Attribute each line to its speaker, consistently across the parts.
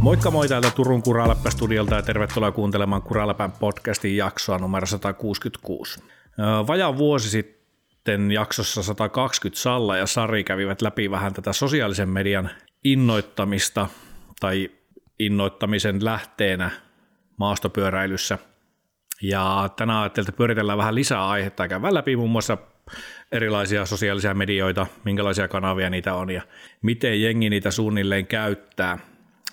Speaker 1: Moikka moi täältä Turun Kuraläppä-studiolta ja tervetuloa kuuntelemaan Kuraläpän podcastin jaksoa numero 166. Vajaa vuosi sitten jaksossa 120 Salla ja Sari kävivät läpi vähän tätä sosiaalisen median innoittamista tai innoittamisen lähteenä maastopyöräilyssä. Ja tänään ajattelin, että pyöritellään vähän lisää aihetta ja käydään läpi muun muassa erilaisia sosiaalisia medioita, minkälaisia kanavia niitä on ja miten jengi niitä suunnilleen käyttää.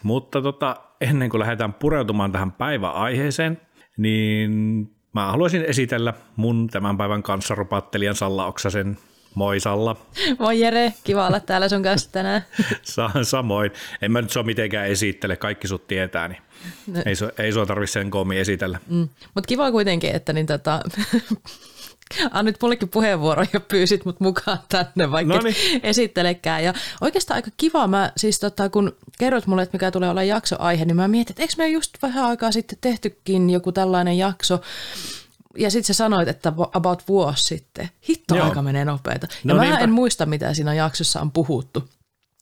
Speaker 1: Mutta tota, ennen kuin lähdetään pureutumaan tähän päiväaiheeseen, niin mä haluaisin esitellä mun tämän päivän kanssa rupattelijan Salla Oksasen. Moi Salla.
Speaker 2: Moi Jere, kiva olla täällä sun kanssa tänään.
Speaker 1: Samoin. En mä nyt sua mitenkään esittele, kaikki sut tietää, niin no. ei, ei sua tarvitse sen koomi esitellä. Mm.
Speaker 2: Mutta kiva kuitenkin, että niin tota, Annit mullekin puheenvuoro ja pyysit mut mukaan tänne, vaikka Noniin. esittelekään. Ja oikeastaan aika kiva, mä siis tota, kun kerroit mulle, että mikä tulee olla jaksoaihe, niin mä mietin, että eikö me just vähän aikaa sitten tehtykin joku tällainen jakso, ja sitten sä sanoit, että about vuosi sitten. Hitto, Joo. aika menee nopeita. Ja no mä en muista, mitä siinä jaksossa on puhuttu.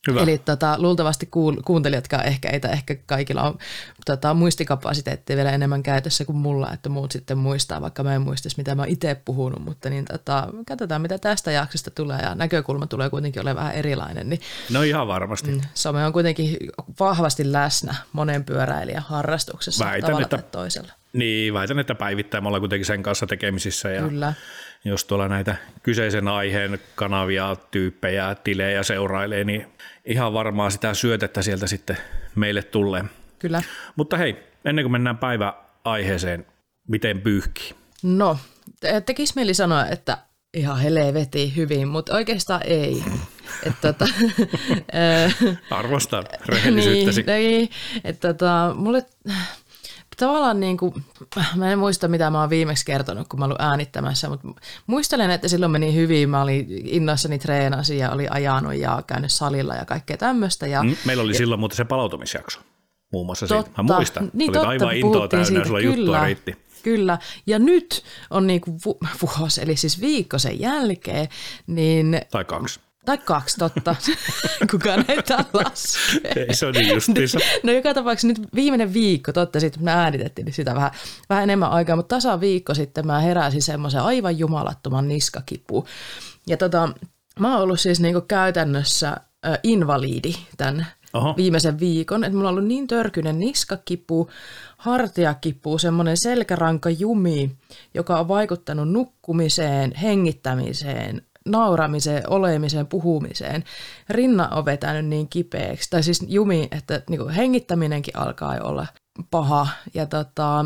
Speaker 2: Hyvä. Eli tota, luultavasti kuul- kuuntelijatkaan ehkä ei, ehkä kaikilla on tota, muistikapasiteetti vielä enemmän käytössä kuin mulla, että muut sitten muistaa, vaikka mä en muistaisi, mitä mä oon itse puhunut, mutta niin tota, katsotaan, mitä tästä jaksosta tulee ja näkökulma tulee kuitenkin olemaan vähän erilainen. Niin,
Speaker 1: no ihan varmasti. Mm,
Speaker 2: some on kuitenkin vahvasti läsnä monen pyöräilijän harrastuksessa väitän, tavalla että, toisella.
Speaker 1: Niin, väitän, että päivittäin me ollaan kuitenkin sen kanssa tekemisissä ja Kyllä jos tuolla näitä kyseisen aiheen kanavia, tyyppejä, tilejä seurailee, niin ihan varmaan sitä syötettä sieltä sitten meille tulee.
Speaker 2: Kyllä.
Speaker 1: Mutta hei, ennen kuin mennään päiväaiheeseen, miten pyyhkii?
Speaker 2: No, tekisi mieli sanoa, että ihan veti hyvin, mutta oikeastaan ei.
Speaker 1: että, tota, Arvostan rehellisyyttäsi.
Speaker 2: niin, niin, että, tota, mulle tavallaan niin kuin, mä en muista mitä mä oon viimeksi kertonut, kun mä olin äänittämässä, mutta muistelen, että silloin meni hyvin. Mä olin innoissani treenasi ja oli ajanut ja käynyt salilla ja kaikkea tämmöistä. Ja,
Speaker 1: mm, Meillä oli ja, silloin muuten se palautumisjakso muun muassa totta, siitä. Mä muistan, niin, oli totta, aivan intoa täynnä siitä, sulla kyllä, juttua riitti.
Speaker 2: Kyllä, ja nyt on niin kuin vuosi, eli siis viikko sen jälkeen, niin...
Speaker 1: Tai kaksi.
Speaker 2: Tai kaksi, totta. Kukaan ei laskee.
Speaker 1: Ei se on niin justiinsa.
Speaker 2: No joka tapauksessa nyt viimeinen viikko, totta sitten me äänitettiin sitä vähän, vähän enemmän aikaa, mutta tasa viikko sitten mä heräsin semmoisen aivan jumalattoman niskakipu. Ja tota, mä oon ollut siis niinku käytännössä invalidi tämän Oho. viimeisen viikon, että mulla on ollut niin törkyinen niskakipu, hartiakipu, semmoinen selkäranka jumi, joka on vaikuttanut nukkumiseen, hengittämiseen, nauramiseen, olemiseen, puhumiseen. Rinna on vetänyt niin kipeäksi, tai siis jumi, että niin kuin hengittäminenkin alkaa jo olla paha. Ja tota,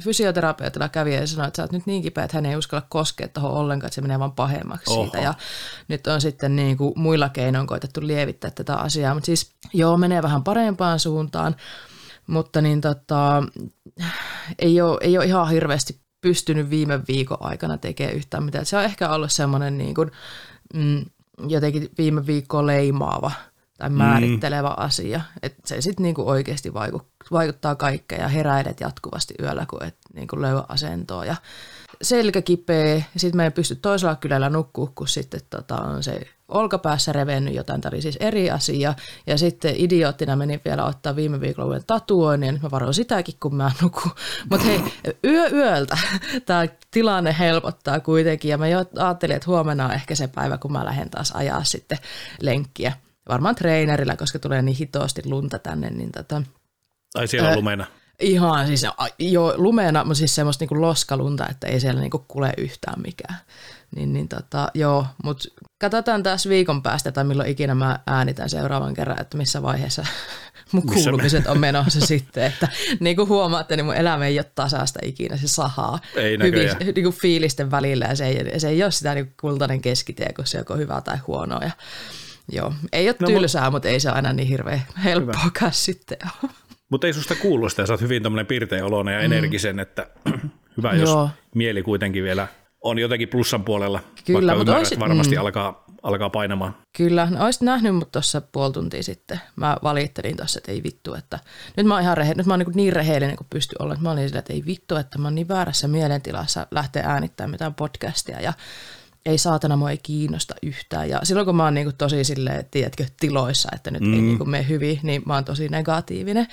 Speaker 2: fysioterapeutilla kävi ja sanoi, että sä oot nyt niin kipeä, että hän ei uskalla koskea tuohon ollenkaan, että se menee vaan pahemmaksi Oho. siitä. Ja nyt on sitten niin kuin muilla keinoin koitettu lievittää tätä asiaa. Mutta siis joo, menee vähän parempaan suuntaan, mutta niin tota, ei, ole, ei ole ihan hirveästi pystynyt viime viikon aikana tekemään yhtään mitään. Se on ehkä ollut semmoinen niin kuin, mm, jotenkin viime viikkoa leimaava tai mm. määrittelevä mm. asia. Että se sitten niin oikeasti vaikuttaa kaikkea ja heräilet jatkuvasti yöllä, kun et niin kuin löydä asentoa ja selkä kipeä. Sitten me ei pysty toisella kylällä nukkua, kun sitten tota, on se olkapäässä revennyt jotain, tämä oli siis eri asia. Ja sitten idioottina menin vielä ottaa viime viikolla uuden tatuoinnin, ja nyt mä varoin sitäkin, kun mä nukun. Mutta hei, yö yöltä tämä tilanne helpottaa kuitenkin, ja mä jo ajattelin, että huomenna on ehkä se päivä, kun mä lähden taas ajaa sitten lenkkiä. Varmaan treenerillä, koska tulee niin hitoasti lunta tänne, niin tota,
Speaker 1: Ai siellä on lumena.
Speaker 2: Ihan siis jo lumena, mutta siis semmoista niinku loskalunta, että ei siellä niinku kule yhtään mikään. Niin, niin tota, joo, mutta katsotaan taas viikon päästä tai milloin ikinä mä äänitän seuraavan kerran, että missä vaiheessa mun kuulumiset on menossa sitten. Että niin kuin huomaatte, niin mun elämä ei ole tasaista ikinä, se sahaa
Speaker 1: ei hyvin,
Speaker 2: niin kuin fiilisten välillä ja se ei, se ei ole sitä niin kuin kultainen keskitie, kun se joko hyvää tai huonoa. Ja, joo, ei ole no, tylsää, mutta... ei se aina niin hirveän helppoakaan sitten
Speaker 1: Mutta ei susta kuulu sitä, sä oot hyvin tämmöinen pirteä oloinen ja mm. energisen, että hyvä, jos Joo. mieli kuitenkin vielä on jotenkin plussan puolella, Kyllä, vaikka mutta olisi, varmasti mm. alkaa, alkaa painamaan.
Speaker 2: Kyllä, no, olisit nähnyt mut tuossa puoli tuntia sitten. Mä valittelin tuossa, että ei vittu, että nyt mä oon ihan rehe, nyt mä oon niin, niin rehellinen kuin pysty olla. Mä olin sillä, että ei vittu, että mä oon niin väärässä mielentilassa lähteä äänittämään mitään podcastia ja ei saatana mua ei kiinnosta yhtään. Ja silloin kun mä oon niinku tosi silleen, tiedätkö, tiloissa, että nyt mm. ei niinku mene hyvin, niin mä oon tosi negatiivinen.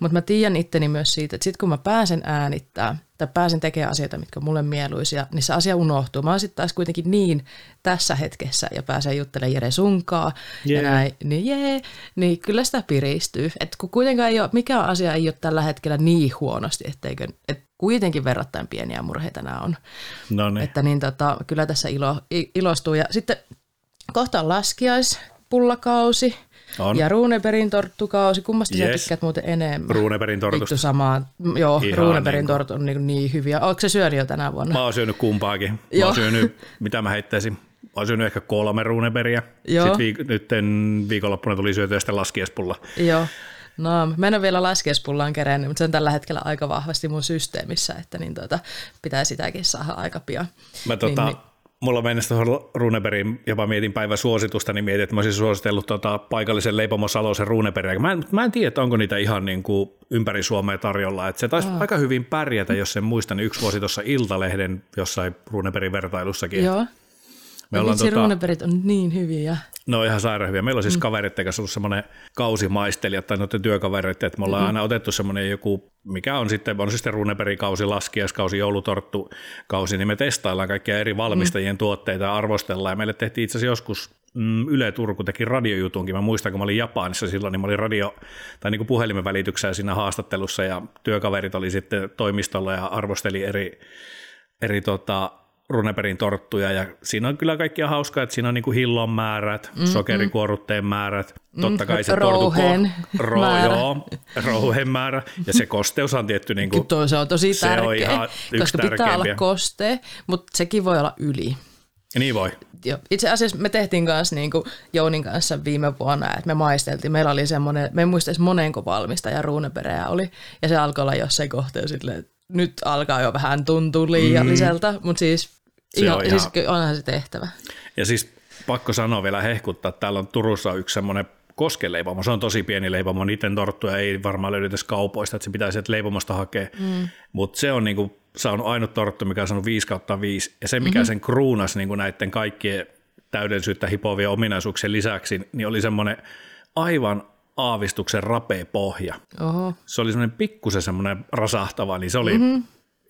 Speaker 2: Mutta mä tiedän itteni myös siitä, että sit kun mä pääsen äänittää tai pääsen tekemään asioita, mitkä on mulle mieluisia, niin se asia unohtuu. Mä oon sitten taas kuitenkin niin tässä hetkessä ja pääsee juttelemaan Jere sunkaa yeah. ja näin, niin jee, niin kyllä sitä piristyy. Et kun kuitenkaan ei ole, mikä asia ei ole tällä hetkellä niin huonosti, etteikö, et kuitenkin verrattain pieniä murheita nämä on.
Speaker 1: No niin.
Speaker 2: Että niin tota, kyllä tässä ilo, ilostuu. Ja sitten kohta on laskiaispullakausi
Speaker 1: On.
Speaker 2: ja Runeberin torttukausi. Kummasta yes. sä tykkäät muuten enemmän?
Speaker 1: Runeberin tortusta.
Speaker 2: Vittu samaa. Joo,
Speaker 1: Ihan
Speaker 2: Runeberin
Speaker 1: niinku-
Speaker 2: tortut on niin, niin hyviä. Oletko se syönyt jo tänä vuonna?
Speaker 1: Mä oon syönyt kumpaakin. Mä
Speaker 2: Joo.
Speaker 1: oon syönyt, mitä mä heittäisin? Mä syönyt ehkä kolme ruuneberiä.
Speaker 2: Joo.
Speaker 1: Sitten viik- nytten viikonloppuna tuli syötyä sitten laskiespulla.
Speaker 2: Joo. No, mä en ole vielä laskiaispullaan kerennyt, mutta se on tällä hetkellä aika vahvasti mun systeemissä, että niin tuota, pitää sitäkin saada aika pian.
Speaker 1: Mä tota,
Speaker 2: Niin,
Speaker 1: niin, mulla mennessä tuohon Runeberin, jopa mietin päivän suositusta, niin mietin, että mä olisin suositellut tota paikallisen leipomo Salosen Runeberiä. Mä en, mä en tiedä, että onko niitä ihan niin kuin ympäri Suomea tarjolla. Että se taisi
Speaker 2: Aa.
Speaker 1: aika hyvin pärjätä, jos sen muistan, niin yksi vuosi tuossa Iltalehden jossain Runeberin vertailussakin.
Speaker 2: Joo.
Speaker 1: Me
Speaker 2: Me
Speaker 1: ollaan tota-
Speaker 2: runeperit on niin hyviä.
Speaker 1: Ne on ihan sairaan hyviä. Meillä on siis mm. kavereiden kanssa ollut semmoinen kausimaistelija tai noiden työkavereiden, että me ollaan mm. aina otettu semmoinen joku, mikä on sitten, on sitten runeperikausi, laskiaiskausi, joulutorttukausi, niin me testaillaan kaikkia eri valmistajien mm. tuotteita ja arvostellaan. Ja meille tehtiin itse asiassa joskus mm, Yle Turku teki radiojutunkin. Mä muistan, kun mä olin Japanissa silloin, niin mä olin radio, tai niin kuin puhelimen välityksellä siinä haastattelussa ja työkaverit oli sitten toimistolla ja arvosteli eri, eri tota, runeperin torttuja ja siinä on kyllä kaikkia hauskaa, että siinä on niinku hillon määrät, mm, sokerikuorutteen määrät, totta kai se tortukko, ro,
Speaker 2: määrä.
Speaker 1: joo, rouheen määrä ja se kosteus on tietty niinku,
Speaker 2: Tuo se on tosi
Speaker 1: se on
Speaker 2: tärkeä,
Speaker 1: ihan yksi
Speaker 2: koska pitää
Speaker 1: tärkeimpiä.
Speaker 2: olla kostea, mutta sekin voi olla yli.
Speaker 1: niin voi,
Speaker 2: Joo. Itse asiassa me tehtiin kanssa niin kuin Jounin kanssa viime vuonna, että me maisteltiin. Meillä oli semmoinen, me en muista edes monenko valmistaja ruunepereä oli, ja se alkoi olla jossain kohtaa silleen, että nyt alkaa jo vähän tuntua liialliselta, mm. mutta siis,
Speaker 1: Se
Speaker 2: ihan,
Speaker 1: on
Speaker 2: siis
Speaker 1: ihan-
Speaker 2: onhan se tehtävä.
Speaker 1: ja siis pakko sanoa vielä hehkuttaa, että täällä on Turussa yksi semmoinen koskeleipomo, se on tosi pieni leipomo, niiden torttuja ei varmaan löydy edes kaupoista, että se pitäisi sieltä leipomosta hakea, mm. mutta se on niinku, saanut ainut torttu, mikä on saanut 5 kautta 5, ja se mikä mm-hmm. sen kruunas niinku näiden kaikkien täydellisyyttä hipovien ominaisuuksien lisäksi, niin oli semmoinen aivan aavistuksen rapea pohja.
Speaker 2: Oho.
Speaker 1: Se oli semmoinen pikkusen semmoinen rasahtava, niin se oli mm-hmm.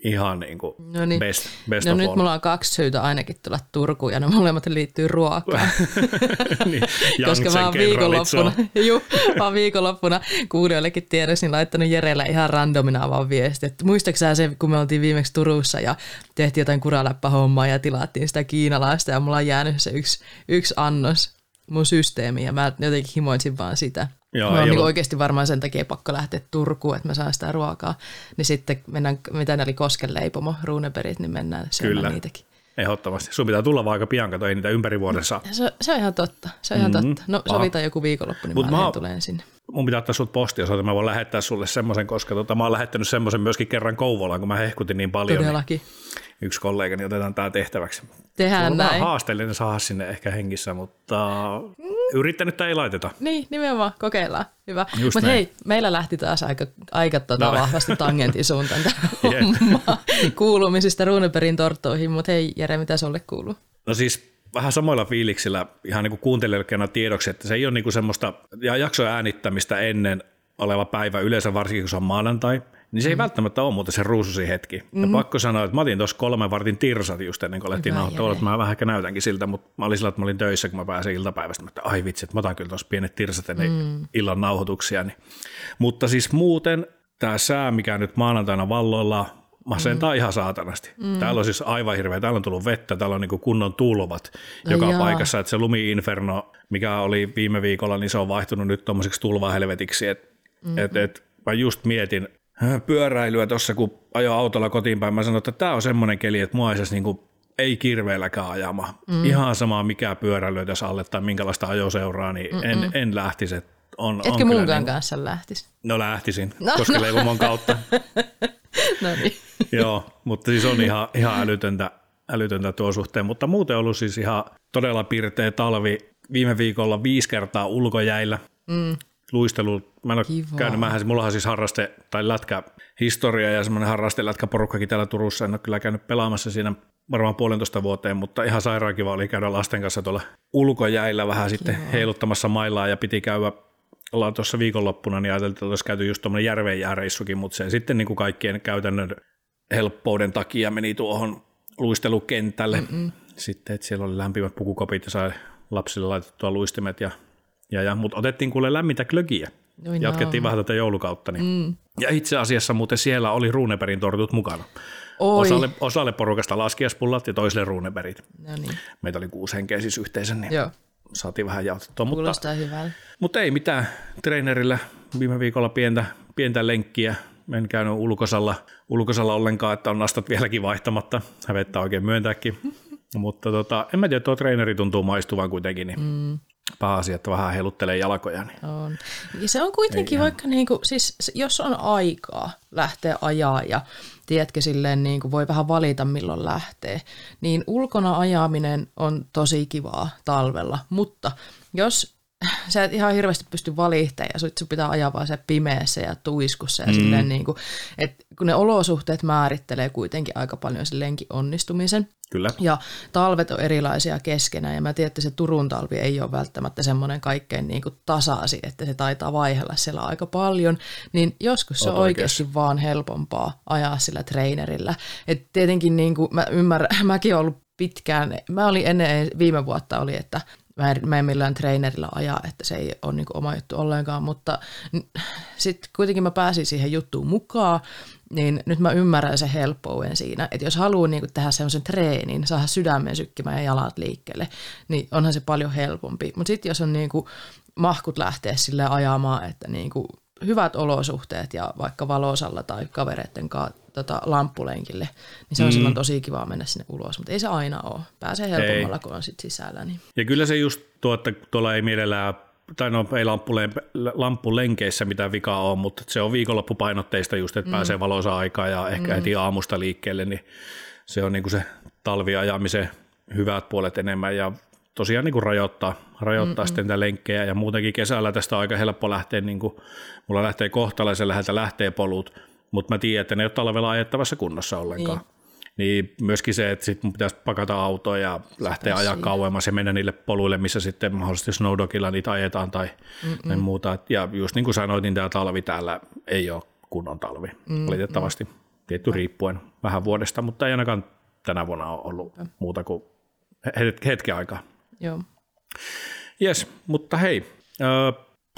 Speaker 1: Ihan niin kuin
Speaker 2: No niin.
Speaker 1: best, best
Speaker 2: No
Speaker 1: of
Speaker 2: nyt
Speaker 1: all.
Speaker 2: mulla on kaksi syytä ainakin tulla Turkuun, ja ne molemmat liittyy ruokaan.
Speaker 1: niin,
Speaker 2: Koska mä oon viikonloppuna, juu, mä oon viikonloppuna kuulijoillekin tiedoksi, niin laittanut Jerelle ihan randomina vaan viesti, että muistatko sä se, kun me oltiin viimeksi Turussa ja tehtiin jotain kuraläppähommaa ja tilattiin sitä kiinalaista ja mulla on jäänyt se yksi, yksi annos mun systeemiin ja mä jotenkin himoitsin vaan sitä.
Speaker 1: Joo,
Speaker 2: mä oon niin oikeasti varmaan sen takia pakko lähteä Turkuun, että mä saan sitä ruokaa. Niin sitten mennään, mitä ne oli koskenleipomo, ruuneperit, niin mennään syömään
Speaker 1: Kyllä.
Speaker 2: niitäkin.
Speaker 1: Ehdottomasti. Sun pitää tulla vaan aika pian, kato, ei niitä ympäri vuodessa.
Speaker 2: Se, se on ihan totta, se on ihan
Speaker 1: Mhm.
Speaker 2: totta. No sovitaan joku viikonloppu, niin
Speaker 1: Mut
Speaker 2: mä,
Speaker 1: mä
Speaker 2: tulen sinne.
Speaker 1: Mun pitää ottaa sut postiosoite, mä voin lähettää sulle semmoisen, koska tota, mä oon lähettänyt semmoisen myöskin kerran Kouvolaan, kun mä hehkutin niin paljon. Niin
Speaker 2: Todellakin.
Speaker 1: Yksi kollegani otetaan tää tehtäväksi.
Speaker 2: Tehdään
Speaker 1: on vähän
Speaker 2: näin.
Speaker 1: haasteellinen saada sinne ehkä hengissä, mutta yrittänyt ei laiteta.
Speaker 2: Niin, nimenomaan, kokeillaan. Hyvä. Mutta hei, meillä lähti taas aika, aika tota
Speaker 1: No.
Speaker 2: vahvasti tangentin suuntaan tämä
Speaker 1: Jep.
Speaker 2: homma kuulumisista Runeperin torttoihin. Mutta hei Jere, mitä sulle kuuluu?
Speaker 1: No siis vähän samoilla fiiliksillä ihan niin kuin kuuntelijoille tiedoksi, että se ei ole niin kuin semmoista ja jakson äänittämistä ennen oleva päivä, yleensä varsinkin kun se on maanantai, niin se ei välttämättä ole muuten se ruususi hetki. Mm-hmm. Ja pakko sanoa, että mä otin tuossa kolmen vartin tirsat just ennen kuin alettiin nauhoittaa, että mä vähän ehkä näytänkin siltä, mutta mä olin sillä, että mä olin töissä, kun mä pääsin iltapäivästä, että ai vitsi, että mä otan kyllä tuossa pienet tirsat ennen mm. illan nauhoituksia. Niin. Mutta siis muuten tämä sää, mikä nyt maanantaina valloilla, masentaa mm. ihan saatanasti. Mm. Täällä on siis aivan hirveä, täällä on tullut vettä, täällä on niinku kunnon tulvat joka
Speaker 2: jaa.
Speaker 1: paikassa, että se lumi-inferno, mikä oli viime viikolla, niin se on vaihtunut nyt tuommoiseksi tulvahelvetiksi, että mm. et, et, mä just mietin pyöräilyä tuossa, kun ajoin autolla kotiin päin, mä sanoin, että tämä on semmoinen keli, että mua ei saisi niinku, ei kirveelläkään ajama. Mm. Ihan sama mikä pyöräilyä tässä alle tai minkälaista ajoseuraa, niin en, en lähtisi. On, on
Speaker 2: Etkö
Speaker 1: kyllä
Speaker 2: munkaan
Speaker 1: niinku-
Speaker 2: kanssa lähtisi?
Speaker 1: No lähtisin,
Speaker 2: No,
Speaker 1: koska
Speaker 2: no.
Speaker 1: leivomon kautta.
Speaker 2: No niin.
Speaker 1: Joo, mutta siis on ihan, ihan älytöntä, älytöntä tuo suhteen, mutta muuten ollut siis ihan todella pirteä talvi. Viime viikolla viisi kertaa ulkojäillä. Mm. Luistelu, mä en ole
Speaker 2: Kiva.
Speaker 1: käynyt, mähän, mulla on siis harraste tai lätkä historia ja semmoinen harraste lätkäporukkakin täällä Turussa, en ole kyllä käynyt pelaamassa siinä varmaan puolentoista vuoteen, mutta ihan sairaan kiva oli käydä lasten kanssa tuolla ulkojäillä vähän sitten Kiva. heiluttamassa mailaa ja piti käydä ollaan tuossa viikonloppuna, niin ajateltiin, että olisi käyty just tuommoinen järven jääreissukin, mutta se sitten niin kuin kaikkien käytännön helppouden takia meni tuohon luistelukentälle. Mm-mm. Sitten, että siellä oli lämpimät pukukopit ja sai lapsille laitettua luistimet ja, ja, ja mutta otettiin kuule lämmintä klögiä. Oi Jatkettiin no. vähän tätä joulukautta. Niin. Mm. Ja itse asiassa muuten siellä oli Runeberin tortut mukana. Oi. Osalle, osalle porukasta laskiaspullat ja toiselle Runeberit. No niin. Meitä oli kuusi henkeä siis yhteensä, niin Joo. saatiin vähän jaotettua.
Speaker 2: Kuulostaa mutta, hyvältä.
Speaker 1: Mutta ei mitään. Treenerillä viime viikolla pientä, pientä lenkkiä. En käynyt ulkosalla, ulkosalla ollenkaan, että on nastat vieläkin vaihtamatta. Hävettää oikein myöntääkin. mutta tota, en mä tiedä, tuo treeneri tuntuu maistuvan kuitenkin. Niin mm pääasia, että vähän heiluttelee jalkoja. Niin
Speaker 2: on. Ja se on kuitenkin Ei vaikka, niin kuin, siis, jos on aikaa lähteä ajaa ja tiedätkö, silleen niin kuin voi vähän valita milloin lähtee, niin ulkona ajaminen on tosi kivaa talvella, mutta jos sä et ihan hirveästi pysty valittamaan ja sun pitää ajaa vaan se pimeässä ja tuiskussa ja mm. silleen niin kuin, että kun ne olosuhteet määrittelee kuitenkin aika paljon sen lenkin onnistumisen.
Speaker 1: Kyllä.
Speaker 2: Ja talvet on erilaisia keskenään ja mä tiedän, että se Turun talvi ei ole välttämättä semmoinen kaikkein niin kuin tasaasi, että se taitaa vaihella siellä aika paljon, niin joskus se on oikeasti oikeasti vaan helpompaa ajaa sillä trainerilla. Et tietenkin niin kuin mä ymmärrän, mäkin olen ollut pitkään, mä olin ennen viime vuotta oli, että mä en, mä en millään trainerilla ajaa, että se ei ole niin oma juttu ollenkaan, mutta sitten kuitenkin mä pääsin siihen juttuun mukaan, niin nyt mä ymmärrän sen helppouden siinä, että jos haluaa niin tehdä semmoisen treenin, saada sydämen sykkimään ja jalat liikkeelle, niin onhan se paljon helpompi. Mutta sitten jos on niin kuin mahkut lähteä sille ajamaan, että niin kuin hyvät olosuhteet ja vaikka valosalla tai kavereiden kanssa tota, lamppulenkille, niin se on mm. silloin tosi kiva mennä sinne ulos, mutta ei se aina ole. Pääsee helpommalla, ei. kun on sit sisällä. Niin.
Speaker 1: Ja kyllä se just tuo, että tuolla ei mielellään tai no ei lamppulenkeissä mitään vikaa ole, mutta se on viikonloppupainotteista just, että mm. pääsee valoisa aikaa ja ehkä mm. heti aamusta liikkeelle, niin se on niin kuin se talviajamisen hyvät puolet enemmän ja tosiaan niin kuin rajoittaa, rajoittaa sitten niitä lenkkejä ja muutenkin kesällä tästä on aika helppo lähteä, niin kuin, mulla lähtee kohtalaisen läheltä lähtee polut, mutta mä tiedän, että ne ei ole talvella ajettavassa kunnossa ollenkaan. Niin. Niin myöskin se, että sitten pitäisi pakata autoa ja lähteä ajaa kauemmas ja mennä niille poluille, missä sitten mahdollisesti snowdogilla niitä ajetaan tai, tai muuta. Ja just niin kuin sanoit, niin tämä talvi täällä ei ole kunnon talvi, Mm-mm. valitettavasti. Tietty riippuen vähän vuodesta, mutta ei ainakaan tänä vuonna ole ollut muuta kuin hetken aikaa.
Speaker 2: Joo.
Speaker 1: Jes, mutta hei,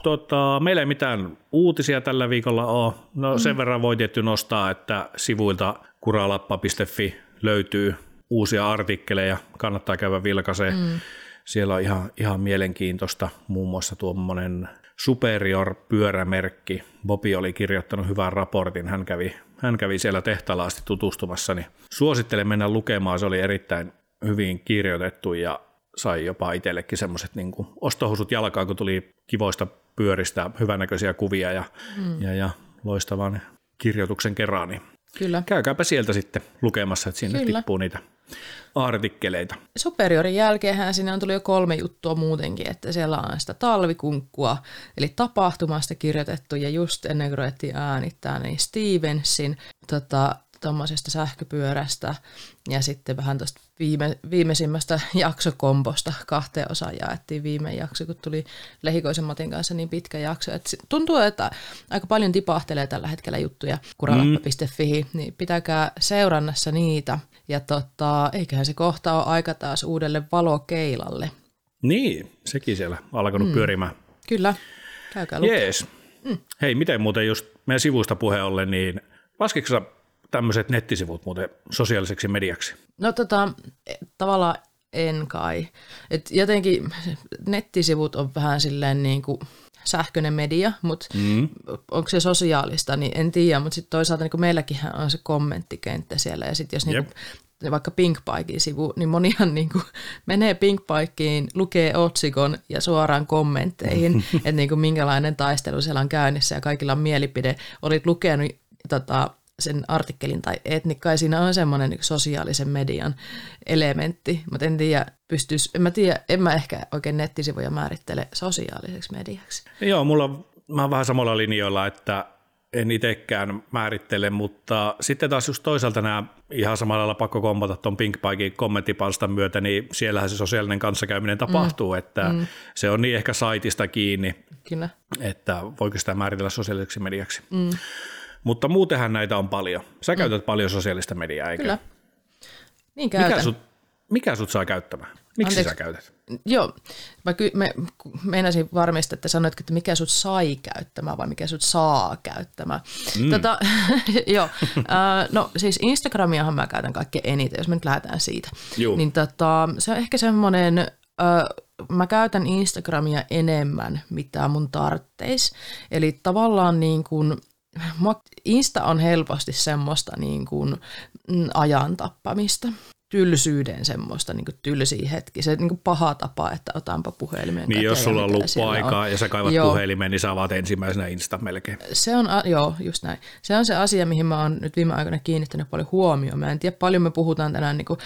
Speaker 1: tota, meillä ei mitään uutisia tällä viikolla ole. No sen mm. verran voi tietty nostaa, että sivuilta kuralappa.fi löytyy uusia artikkeleja, kannattaa käydä vilkaseen. Mm. Siellä on ihan, ihan mielenkiintoista, muun muassa tuommoinen Superior-pyörämerkki. Bobi oli kirjoittanut hyvän raportin, hän kävi, hän kävi siellä tehtaalla asti tutustumassa, niin suosittelen mennä lukemaan, se oli erittäin hyvin kirjoitettu ja sai jopa itsellekin semmoiset niin ostohousut jalkaan, kun tuli kivoista pyöristä hyvänäköisiä kuvia ja, mm. ja, ja loistavan kirjoituksen kerran, niin Kyllä. käykääpä sieltä sitten lukemassa, että sinne Kyllä. tippuu niitä artikkeleita.
Speaker 2: Superiorin jälkeen sinne on tullut jo kolme juttua muutenkin, että siellä on sitä talvikunkkua, eli tapahtumasta kirjoitettu, ja just ennen kuin ruvettiin äänittää, niin Stevensin tota, tuommoisesta sähköpyörästä ja sitten vähän tuosta viime, viimeisimmästä jaksokombosta kahteen osaan jaettiin viime jakso, kun tuli Lehikoisen Matin kanssa niin pitkä jakso. Et tuntuu, että aika paljon tipahtelee tällä hetkellä juttuja kuralappa.fi, mm. niin pitäkää seurannassa niitä. Ja tota, eiköhän se kohta ole aika taas uudelle valokeilalle.
Speaker 1: Niin, sekin siellä alkanut mm. pyörimään.
Speaker 2: Kyllä, käykää
Speaker 1: Jees. Mm. Hei, miten muuten just meidän sivuista puheen ollen, niin laskitko tämmöiset nettisivut muuten sosiaaliseksi mediaksi?
Speaker 2: No tota, tavallaan en kai. Et jotenkin nettisivut on vähän silleen niin kuin sähköinen media, mutta mm. onko se sosiaalista, niin en tiedä, mutta sitten toisaalta niin meilläkin on se kommenttikenttä siellä, ja sitten jos niin kuin, vaikka Pinkpaikin sivu, niin monihan niin kuin menee Pinkpaikiin, lukee otsikon ja suoraan kommentteihin, että niin kuin minkälainen taistelu siellä on käynnissä ja kaikilla on mielipide. Olit lukenut tota, sen artikkelin tai etnikka, ja siinä on semmoinen niin sosiaalisen median elementti, mutta en tiedä, pystyis, en mä tiedä, en mä ehkä oikein nettisivuja määrittele sosiaaliseksi mediaksi.
Speaker 1: Joo, mulla on, mä oon vähän samalla linjoilla, että en itsekään määrittele, mutta sitten taas just toisaalta nämä ihan samalla lailla pakko kompata tuon Pinkpikin kommenttipalstan myötä, niin siellähän se sosiaalinen kanssakäyminen tapahtuu, mm. että mm. se on niin ehkä saitista kiinni,
Speaker 2: Kyllä.
Speaker 1: että voiko sitä määritellä sosiaaliseksi mediaksi. Mm. Mutta muutenhan näitä on paljon. Sä käytät mm. paljon sosiaalista mediaa, eikö?
Speaker 2: Kyllä. Niin käytän.
Speaker 1: Mikä sut, mikä sut saa käyttämään? Miksi Anteeksi. sä käytät?
Speaker 2: Joo, mä ky- me, meinasin varmistaa, että sanoit, että mikä sut sai käyttämään vai mikä sut saa käyttämään. Mm. Tota, joo, uh, no siis Instagramiahan mä käytän kaikkein eniten, jos me nyt lähdetään siitä. Juu. Niin tota, se on ehkä semmoinen, uh, mä käytän Instagramia enemmän, mitä mun tartteis. Eli tavallaan niin kuin, Insta on helposti semmoista niin kuin mm, ajan tappamista tylsyyden semmoista niin tylsiä hetki. Se niin paha tapa, että otanpa puhelimen
Speaker 1: Niin jos sulla on luppuaikaa ja sä kaivat joo. puhelimeen, niin sä avaat ensimmäisenä Insta melkein.
Speaker 2: Se on, joo, just näin. Se on se asia, mihin mä oon nyt viime aikoina kiinnittänyt paljon huomioon. Mä en tiedä, paljon me puhutaan tänään niin kuin,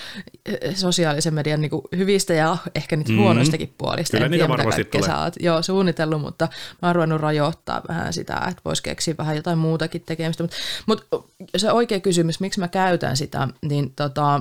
Speaker 2: eh, sosiaalisen median niin kuin, hyvistä ja ehkä niitä mm-hmm. huonoistakin puolista.
Speaker 1: Kyllä
Speaker 2: en
Speaker 1: niitä tiedä, varmasti tulee.
Speaker 2: Sä oot, joo, suunnitellut, mutta mä oon ruvennut rajoittaa vähän sitä, että vois keksiä vähän jotain muutakin tekemistä. Mutta mut, se oikea kysymys, miksi mä käytän sitä, niin tota,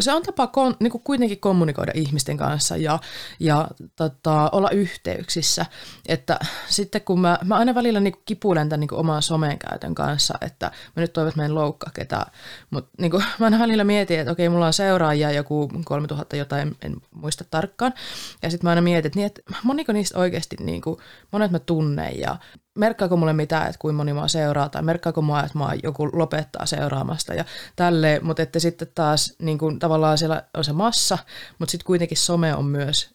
Speaker 2: se on tapa kon, niin kuin kuitenkin kommunikoida ihmisten kanssa ja, ja tota, olla yhteyksissä. Että sitten kun mä, mä aina välillä niin kipuilen tämän niin oman somen käytön kanssa, että mä nyt toivon, että mä en loukkaa ketään, mutta niin kuin, mä aina välillä mietin, että okei, mulla on seuraajia joku 3000 jotain, en, en muista tarkkaan. Ja sitten mä aina mietin, että, niin, että moniko niistä oikeasti, niin kuin, monet mä tunnen ja merkkaako mulle mitään, että kuinka moni mua seuraa, tai merkkaako mua, että mua joku lopettaa seuraamasta ja tälleen, mutta että sitten taas niin kuin, tavallaan siellä on se massa, mutta sitten kuitenkin some on myös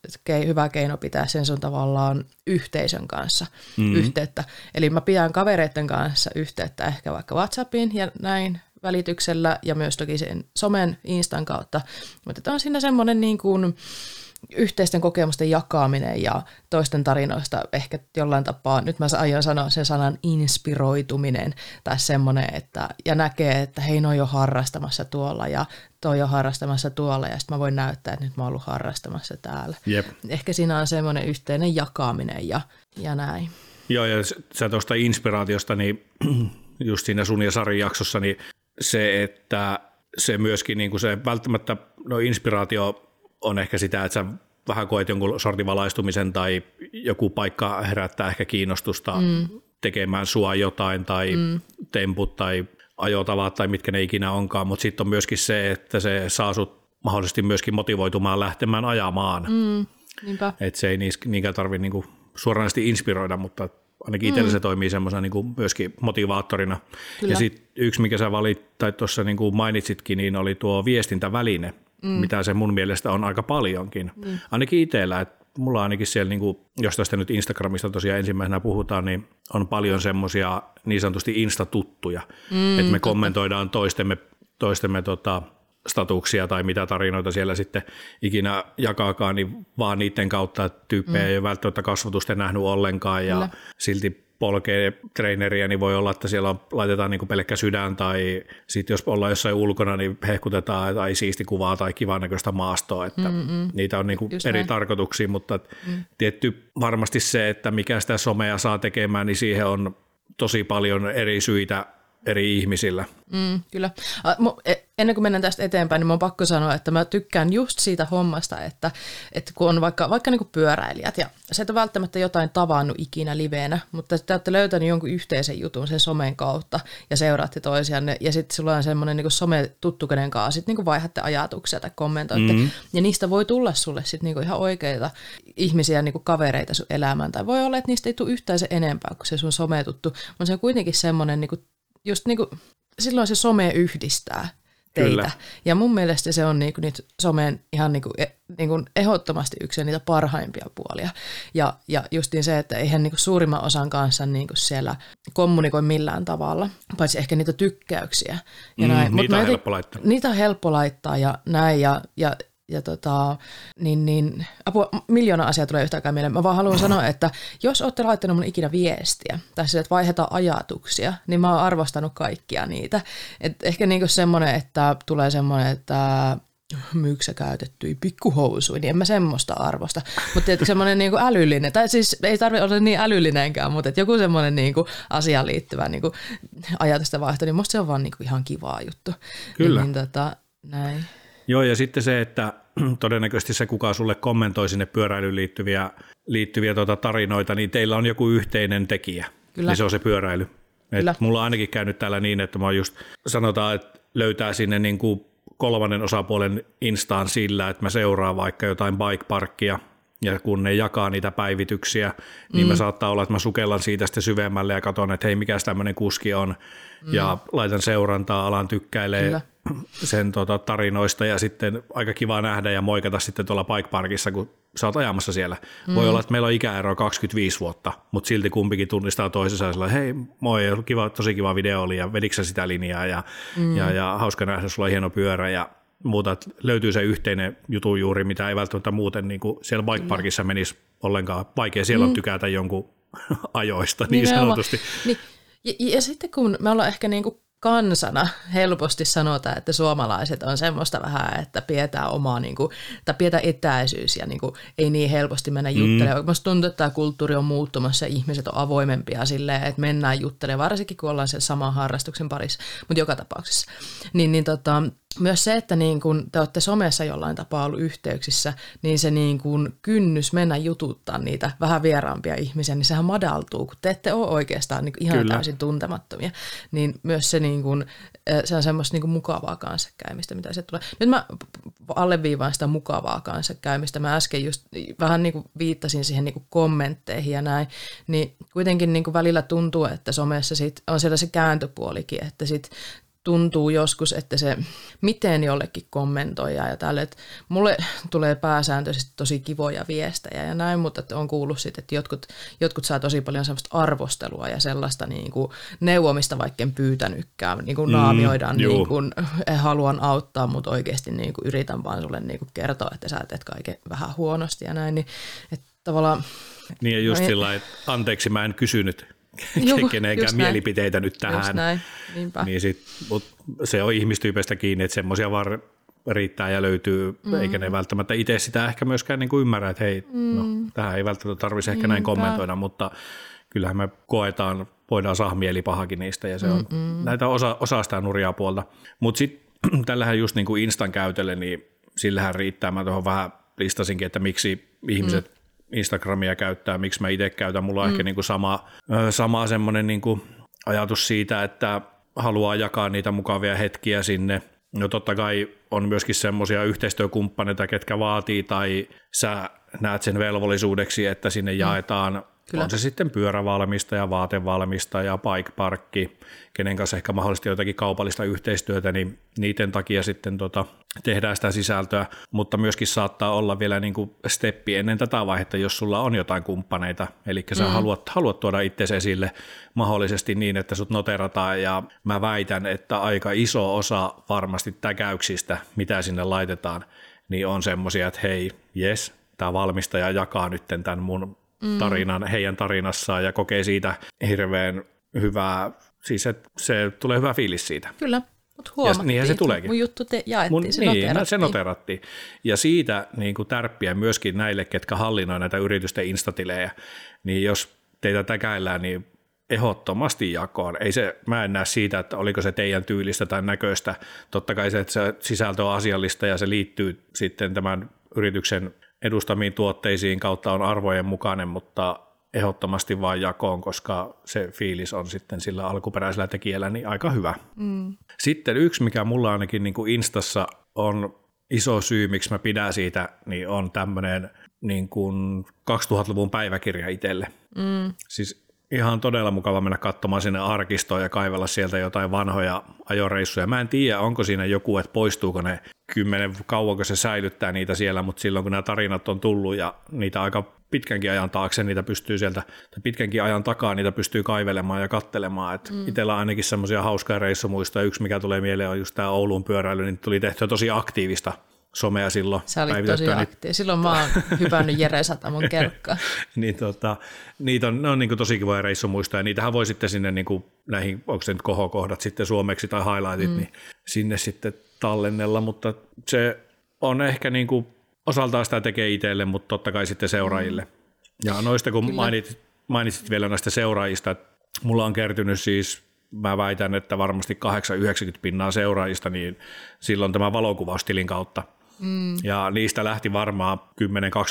Speaker 2: hyvä keino pitää sen sun tavallaan yhteisön kanssa mm-hmm. yhteyttä. Eli mä pidän kavereiden kanssa yhteyttä ehkä vaikka WhatsAppiin ja näin välityksellä ja myös toki sen somen Instan kautta, mutta on siinä semmoinen niin kuin, yhteisten kokemusten jakaminen ja toisten tarinoista ehkä jollain tapaa, nyt mä aion sanoa sen sanan inspiroituminen tai semmoinen, että ja näkee, että hei, no jo harrastamassa tuolla ja toi on harrastamassa tuolla ja sitten mä voin näyttää, että nyt mä oon ollut harrastamassa täällä.
Speaker 1: Jep.
Speaker 2: Ehkä siinä on semmoinen yhteinen jakaminen ja, ja näin.
Speaker 1: Joo, ja sä tuosta inspiraatiosta, niin just siinä sun ja Sarin jaksossa, niin se, että se myöskin niin kuin se välttämättä, no inspiraatio on ehkä sitä, että sä vähän koet jonkun sortin valaistumisen tai joku paikka herättää ehkä kiinnostusta mm. tekemään sua jotain tai mm. temput tai ajotavat tai mitkä ne ikinä onkaan, mutta sitten on myöskin se, että se saa sut mahdollisesti myöskin motivoitumaan lähtemään ajamaan. Mm. Että se ei niinkään tarvitse niinku suoranaisesti inspiroida, mutta ainakin itsellä mm. se toimii semmoisena niinku myöskin motivaattorina. Kyllä. Ja sitten yksi, mikä sä valit, tai tuossa niinku mainitsitkin, niin oli tuo viestintäväline mm. mitä se mun mielestä on aika paljonkin. Mm. Ainakin itsellä, että mulla ainakin siellä, niin kuin, jos tästä nyt Instagramista tosiaan ensimmäisenä puhutaan, niin on paljon semmoisia niin sanotusti instatuttuja, mm, että me totta. kommentoidaan toistemme, toistemme tota, statuksia tai mitä tarinoita siellä sitten ikinä jakaakaan, niin vaan niiden kautta, että tyyppejä mm. ei ole välttämättä kasvatusta nähnyt ollenkaan ja Kyllä. silti polkee treeneriä, niin voi olla, että siellä on, laitetaan niin pelkkä sydän tai sitten jos ollaan jossain ulkona, niin hehkutetaan tai siisti kuvaa tai kivan näköistä maastoa, että Mm-mm. niitä on niin eri näin. tarkoituksia, mutta mm. tietty varmasti se, että mikä sitä somea saa tekemään, niin siihen on tosi paljon eri syitä eri ihmisillä.
Speaker 2: Mm, kyllä. Ennen kuin mennään tästä eteenpäin, niin mä on pakko sanoa, että mä tykkään just siitä hommasta, että, että kun on vaikka, vaikka niin pyöräilijät ja se et ole välttämättä jotain tavannut ikinä liveenä, mutta te olette löytänyt jonkun yhteisen jutun sen somen kautta ja seuraatte toisianne ja sitten sulla on semmoinen niin some tuttu, kenen kanssa sitten niin vaihdatte ajatuksia tai kommentoitte mm-hmm. ja niistä voi tulla sulle sitten niin ihan oikeita ihmisiä, niin kavereita sun elämään tai voi olla, että niistä ei tule yhtään se enempää kuin se sun sometuttu, mutta se on kuitenkin semmoinen niin just niin kuin, silloin se some yhdistää teitä. Kyllä. Ja mun mielestä se on niinku nyt somen ihan niinku, e, niinku ehdottomasti yksi niitä parhaimpia puolia. Ja, ja justiin se, että eihän niinku suurimman osan kanssa niinku siellä kommunikoi millään tavalla, paitsi ehkä niitä tykkäyksiä. Ja
Speaker 1: mm, näin. Niitä Mut on helppo laittaa.
Speaker 2: Niitä on helppo laittaa ja näin. Ja, ja ja tota, niin, niin, apua, miljoona asiaa tulee yhtä aikaa mieleen. Mä vaan haluan sanoa, että jos olette laittanut mun ikinä viestiä, tai sille, että vaihdetaan ajatuksia, niin mä oon arvostanut kaikkia niitä. Et ehkä niinku semmoinen, että tulee semmoinen, että myyksä sä käytettyjä pikkuhousuja, niin en mä semmoista arvosta. Mutta semmoinen niinku älyllinen, tai siis ei tarvitse olla niin älyllinenkään, mutta et joku semmoinen niinku asiaan liittyvä niinku ajatusta vaihto, niin musta se on vaan niinku ihan kivaa juttu.
Speaker 1: Kyllä.
Speaker 2: Niin, niin tota, näin.
Speaker 1: Joo, ja sitten se, että todennäköisesti se, kuka sulle kommentoi sinne pyöräilyyn liittyviä, liittyviä tuota tarinoita, niin teillä on joku yhteinen tekijä. Kyllä. Niin se on se pyöräily. Et mulla on ainakin käynyt täällä niin, että mä just sanotaan, että löytää sinne niin kuin kolmannen osapuolen instaan sillä, että mä seuraan vaikka jotain bike parkkia ja kun ne jakaa niitä päivityksiä, niin mm. mä saattaa olla, että mä sukellan siitä sitten syvemmälle ja katson, että hei, mikä tämmöinen kuski on, mm. ja laitan seurantaa, alan tykkäilee Kyllä. Sen tota, tarinoista, ja sitten aika kiva nähdä ja moikata sitten tuolla bike parkissa, kun sä oot ajamassa siellä. Mm. Voi olla, että meillä on ikäero 25 vuotta, mutta silti kumpikin tunnistaa toisensa ja hei, moi, kiva, tosi kiva video oli, ja vedikö sitä linjaa, ja, mm. ja, ja hauska nähdä, sulla on hieno pyörä, ja muuta, että löytyy se yhteinen jutu juuri, mitä ei välttämättä muuten niin kuin siellä bike parkissa menisi ollenkaan. Vaikea siellä mm. on tykätä jonkun ajoista niin Nimenomaan. sanotusti.
Speaker 2: Niin. Ja, ja sitten kun me ollaan ehkä niin kuin kansana helposti sanotaan, että suomalaiset on semmoista vähän, että pidetään omaa, niin kuin, tai pidetään etäisyys ja niin kuin, ei niin helposti mennä mm. juttelemaan. Minusta tuntuu, että tämä kulttuuri on muuttumassa ja ihmiset on avoimempia silleen, että mennään juttelemaan, varsinkin kun ollaan sen saman harrastuksen parissa, mutta joka tapauksessa. Niin, niin tota, myös se, että niin kun te olette somessa jollain tapaa ollut yhteyksissä, niin se niin kun kynnys mennä jututtaa niitä vähän vieraampia ihmisiä, niin sehän madaltuu, kun te ette ole oikeastaan niin ihan Kyllä. täysin tuntemattomia. Niin myös se, niin kun, se on semmoista niin kun mukavaa kanssakäymistä, mitä se tulee. Nyt mä alleviivaan sitä mukavaa kanssakäymistä. Mä äsken just vähän niin kuin viittasin siihen niin kuin kommentteihin ja näin, niin kuitenkin niin kuin välillä tuntuu, että somessa sit on siellä se kääntöpuolikin, että sit tuntuu joskus, että se miten jollekin kommentoi ja tälle, että mulle tulee pääsääntöisesti tosi kivoja viestejä ja näin, mutta että on kuullut sitten, että jotkut, jotkut saa tosi paljon sellaista arvostelua ja sellaista niin kuin neuvomista, vaikka en pyytänytkään, niin kuin mm, naamioidaan, niin kuin, eh, haluan auttaa, mutta oikeasti niin kuin yritän vaan sulle niin kuin kertoa, että sä teet kaiken vähän huonosti ja näin, niin että tavallaan
Speaker 1: niin ja just no, sillä että anteeksi mä en kysynyt kenenkään mielipiteitä nyt tähän. näin. Niin sit, mut se on ihmistyypeistä kiinni, että semmoisia vaan riittää ja löytyy, mm. eikä ne välttämättä itse sitä ehkä myöskään niin kuin ymmärrä, että hei, no, mm. no, tähän ei välttämättä tarvitsisi ehkä näin kommentoida, mutta kyllähän me koetaan, voidaan saada mielipahakin niistä ja se on, Mm-mm. näitä osa, osa sitä nurjaa puolta. Mutta sitten tällähän just niin kuin Instan käytölle, niin sillähän riittää, mä tuohon vähän listasinkin, että miksi ihmiset mm Instagramia käyttää, miksi mä itse käytän. Mulla on mm. ehkä niin kuin sama, sama semmoinen niin kuin ajatus siitä, että haluaa jakaa niitä mukavia hetkiä sinne. No totta kai on myöskin semmoisia yhteistyökumppaneita, ketkä vaatii tai sä näet sen velvollisuudeksi, että sinne mm. jaetaan Kyllä. On se sitten pyörävalmistaja, vaatevalmistaja, bike parkki, kenen kanssa ehkä mahdollisesti jotakin kaupallista yhteistyötä, niin niiden takia sitten tota, tehdään sitä sisältöä, mutta myöskin saattaa olla vielä niin kuin steppi ennen tätä vaihetta, jos sulla on jotain kumppaneita, eli sä mm. haluat, haluat tuoda itsesi esille mahdollisesti niin, että sut noterataan, ja mä väitän, että aika iso osa varmasti täkäyksistä, mitä sinne laitetaan, niin on semmoisia, että hei, yes, tämä valmistaja jakaa nyt tämän mun. Tarinan heidän tarinassaan ja kokee siitä hirveän hyvää, siis että se tulee hyvä fiilis siitä.
Speaker 2: Kyllä. Mutta huomattiin,
Speaker 1: niinhän se tuleekin.
Speaker 2: mun juttu te jaettiin, mun,
Speaker 1: se niin, noterattiin. se noterattiin. Ja siitä niin kuin tärppiä myöskin näille, ketkä hallinnoi näitä yritysten instatilejä, niin jos teitä täkäillään, niin ehdottomasti jakoon. Ei se, mä en näe siitä, että oliko se teidän tyylistä tai näköistä. Totta kai se, että se sisältö on asiallista ja se liittyy sitten tämän yrityksen edustamiin tuotteisiin kautta on arvojen mukainen, mutta ehdottomasti vain jakoon, koska se fiilis on sitten sillä alkuperäisellä tekijällä niin aika hyvä. Mm. Sitten yksi, mikä mulla ainakin niin kuin Instassa on iso syy, miksi mä pidän siitä, niin on tämmöinen niin kuin 2000-luvun päiväkirja itselle. Mm. Siis ihan todella mukava mennä katsomaan sinne arkistoon ja kaivella sieltä jotain vanhoja ajoreissuja. Mä en tiedä, onko siinä joku, että poistuuko ne kymmenen, kauanko se säilyttää niitä siellä, mutta silloin kun nämä tarinat on tullut ja niitä aika pitkänkin ajan taakse, niitä pystyy sieltä, tai pitkänkin ajan takaa niitä pystyy kaivelemaan ja kattelemaan. Et mm. Itsellä ainakin semmoisia hauskaa reissumuista. Yksi, mikä tulee mieleen, on just tämä Oulun pyöräily, niin tuli tehtyä tosi aktiivista somea silloin.
Speaker 2: Se oli tosi aktiivinen. Silloin mä oon hypännyt Jere Satamon kelkkaan.
Speaker 1: niin tota, niitä on, ne on niin tosi kivoja reissumuista ja niitähän voi sitten sinne niin kuin näihin, onko se nyt kohokohdat sitten suomeksi tai highlightit, mm. niin sinne sitten tallennella, mutta se on ehkä niin kuin, osaltaan sitä tekee itselle, mutta totta kai sitten seuraajille. Mm. Ja noista kun mainitsit, mainitsit vielä näistä seuraajista, että mulla on kertynyt siis mä väitän, että varmasti 8-90 pinnaa seuraajista, niin silloin tämä valokuvaustilin kautta. Mm. Ja niistä lähti varmaan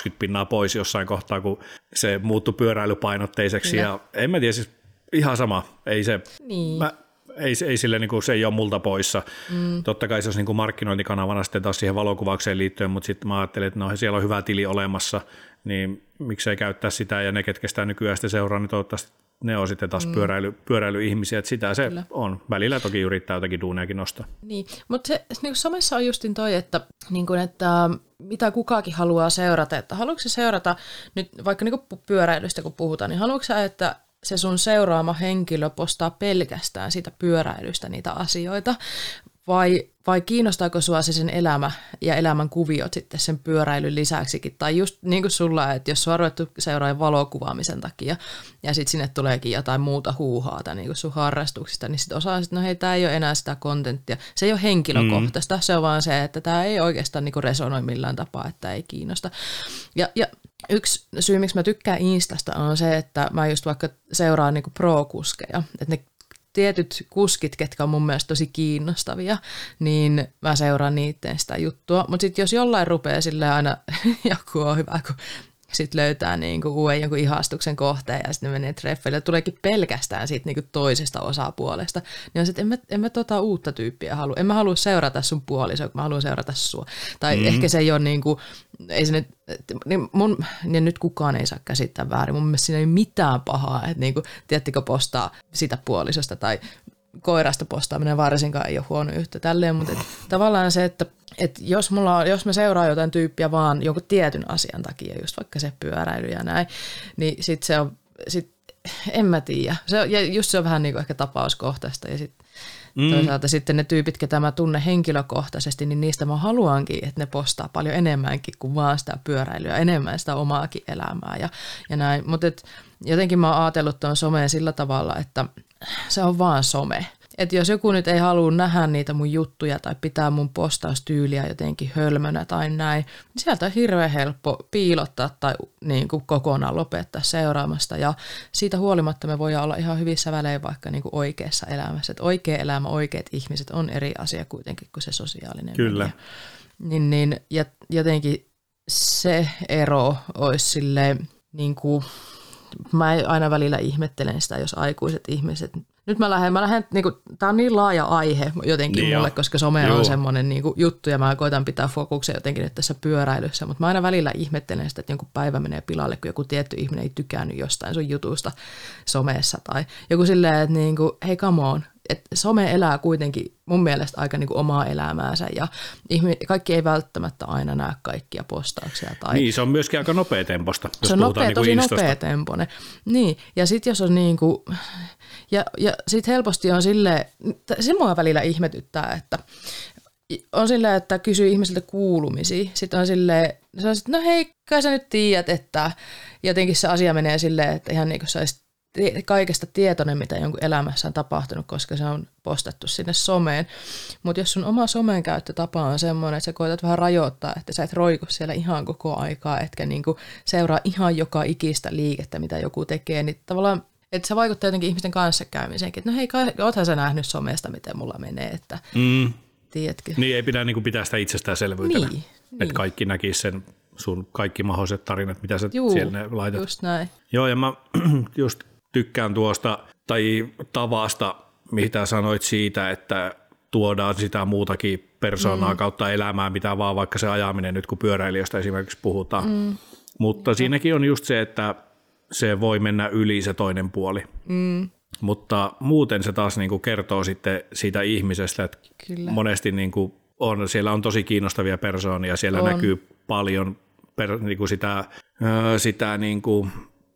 Speaker 1: 10-20 pinnaa pois jossain kohtaa, kun se muuttui pyöräilypainotteiseksi. Kyllä. Ja en mä tiedä, siis ihan sama. Ei se, niin. mä, ei, ei sille, niin kuin, se ei ole multa poissa. Mm. Totta kai se olisi niin kuin markkinointikanavana sitten taas siihen valokuvaukseen liittyen, mutta sitten mä ajattelin, että no, siellä on hyvä tili olemassa, niin miksei käyttää sitä, ja ne, ketkä sitä nykyään sitten seuraa, niin toivottavasti ne on sitten taas mm. pyöräily, pyöräilyihmisiä, että sitä se Kyllä. on. Välillä toki yrittää jotakin duuneakin nostaa.
Speaker 2: Niin, mutta se, niin somessa on justin toi, että, niin kuin, että mitä kukakin haluaa seurata, että haluatko seurata, nyt vaikka niin pyöräilystä kun puhutaan, niin haluatko että se sun seuraama henkilö postaa pelkästään siitä pyöräilystä niitä asioita, vai, vai kiinnostaako sua se sen elämä ja elämän kuviot sitten sen pyöräilyn lisäksikin? Tai just niin kuin sulla, että jos sua on ruvettu seuraamaan valokuvaamisen takia ja sitten sinne tuleekin jotain muuta huuhaata niin kuin sun harrastuksista, niin sitten osaa, että no hei, tämä ei ole enää sitä kontenttia. Se ei ole henkilökohtaista, mm. se on vaan se, että tämä ei oikeastaan niin kuin resonoi millään tapaa, että ei kiinnosta. Ja, ja yksi syy, miksi mä tykkään Instasta on se, että mä just vaikka seuraan niin pro-kuskeja, että ne tietyt kuskit, ketkä on mun mielestä tosi kiinnostavia, niin mä seuraan niiden sitä juttua. Mutta sitten jos jollain rupeaa sille aina, joku on hyvä, kun sitten löytää niinku uuden jonkun ihastuksen kohteen ja sitten menee treffeille ja tuleekin pelkästään siitä niinku toisesta osapuolesta, niin on sitten, en mä, en mä tota uutta tyyppiä halua. En mä halua seurata sun puolisoa, kun mä haluan seurata sua. Tai mm. ehkä se ei ole niinku, ei se nyt, niin mun, niin nyt kukaan ei saa käsittää väärin. Mun mielestä siinä ei ole mitään pahaa, että niinku, tiedättekö postaa sitä puolisosta tai koirasta postaaminen varsinkaan ei ole huono yhtä tälleen, mutta et, tavallaan se, että et jos, mulla on, jos mä seuraan jotain tyyppiä vaan jonkun tietyn asian takia, just vaikka se pyöräily ja näin, niin sit se on, sit, en mä tiedä. Se ja just se on vähän niin kuin ehkä tapauskohtaista ja sit Mm. Toisaalta sitten ne tyypit, ketä mä tunnen henkilökohtaisesti, niin niistä mä haluankin, että ne postaa paljon enemmänkin kuin vaan sitä pyöräilyä, enemmän sitä omaakin elämää ja, ja näin. Mutta jotenkin mä oon ajatellut tuon someen sillä tavalla, että se on vaan some. Että jos joku nyt ei halua nähdä niitä mun juttuja tai pitää mun postaustyyliä jotenkin hölmönä tai näin, niin sieltä on hirveän helppo piilottaa tai niin kuin kokonaan lopettaa seuraamasta. Ja siitä huolimatta me voidaan olla ihan hyvissä välein vaikka niin kuin oikeassa elämässä. Että oikea elämä, oikeat ihmiset on eri asia kuitenkin kuin se sosiaalinen
Speaker 1: Kyllä. Media.
Speaker 2: Niin, niin, ja jotenkin se ero olisi silleen, niin kuin, mä aina välillä ihmettelen sitä, jos aikuiset ihmiset nyt mä lähden, mä lähden niinku, tää on niin laaja aihe jotenkin niin mulle, jo. koska some on semmoinen niinku, juttu ja mä koitan pitää fokuksen jotenkin nyt tässä pyöräilyssä, mutta mä aina välillä ihmettelen sitä, että joku päivä menee pilalle, kun joku tietty ihminen ei tykännyt jostain sun jutusta somessa tai joku silleen, että niinku, hei come on, että some elää kuitenkin mun mielestä aika niinku omaa elämäänsä ja ihmi, kaikki ei välttämättä aina näe kaikkia postauksia. Tai...
Speaker 1: Niin, se on myöskin aika nopea temposta,
Speaker 2: jos Se on nopea, niinku tosi nopea tempone. Niin, ja sitten jos on niinku, ja, ja sitten helposti on silleen, se mua välillä ihmetyttää, että on silleen, että kysyy ihmisiltä kuulumisia. Sitten on silleen, se on sit, no hei, kai sä nyt tiedät, että jotenkin se asia menee silleen, että ihan niin kuin sä kaikesta tietoinen, mitä jonkun elämässä on tapahtunut, koska se on postattu sinne someen. Mutta jos sun oma somen käyttötapa on semmoinen, että sä koetat vähän rajoittaa, että sä et roiku siellä ihan koko aikaa, etkä niinku seuraa ihan joka ikistä liikettä, mitä joku tekee, niin tavallaan että se vaikuttaa jotenkin ihmisten kanssa käymiseenkin. Että no hei, oothan sä nähnyt somesta, miten mulla menee, että mm. tiedätkö.
Speaker 1: Niin, ei pidä niin pitää sitä itsestäänselvyytenä. Niin, että niin. kaikki näkisi sen sun kaikki mahdolliset tarinat, mitä sä Juu, siellä laitat.
Speaker 2: just näin.
Speaker 1: Joo, ja mä just tykkään tuosta tai tavasta, mitä sanoit siitä, että tuodaan sitä muutakin persoonaa mm. kautta elämää, mitä vaan vaikka se ajaminen nyt, kun pyöräilijöistä esimerkiksi puhutaan. Mm. Mutta mm. siinäkin on just se, että se voi mennä yli se toinen puoli. Mm. Mutta muuten se taas niinku kertoo sitten siitä ihmisestä, että Kyllä. monesti niinku on, siellä on tosi kiinnostavia persoonia, siellä on. näkyy paljon per, niinku sitä, sitä niinku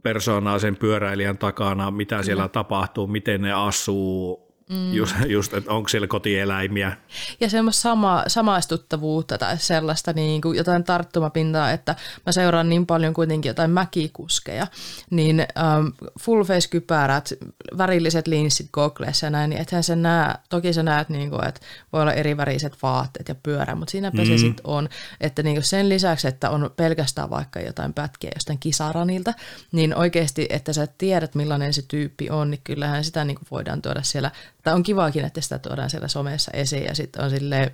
Speaker 1: persoonaa sen pyöräilijän takana, mitä siellä Kyllä. tapahtuu, miten ne asuu, Mm. Just, just, että onko siellä kotieläimiä.
Speaker 2: Ja semmoista sama, samaistuttavuutta tai sellaista niin kuin jotain tarttumapintaa, että mä seuraan niin paljon kuitenkin jotain mäkikuskeja, niin um, full face kypärät, värilliset linssit Googleissa ja näin, niin ethän se näe, toki sä näet, niin kuin, että voi olla eri väriset vaatteet ja pyörä, mutta siinäpä mm. se sitten on, että niin kuin sen lisäksi, että on pelkästään vaikka jotain pätkiä jostain kisaranilta, niin oikeasti, että sä tiedät millainen se tyyppi on, niin kyllähän sitä niin kuin voidaan tuoda siellä tai on kivaakin, että sitä tuodaan siellä somessa esiin ja sitten on silleen,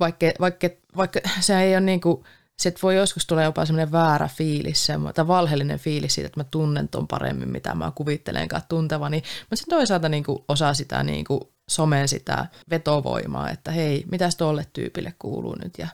Speaker 2: vaikka, vaikka, vaikka se ei ole niin kuin, sitten voi joskus tulla jopa semmoinen väärä fiilis, tai valheellinen fiilis siitä, että mä tunnen ton paremmin, mitä mä kuvittelenkaan tuntevani. Mutta sitten toisaalta niin kuin osaa sitä niin kuin somen sitä vetovoimaa, että hei, mitäs tuolle tyypille kuuluu nyt ja,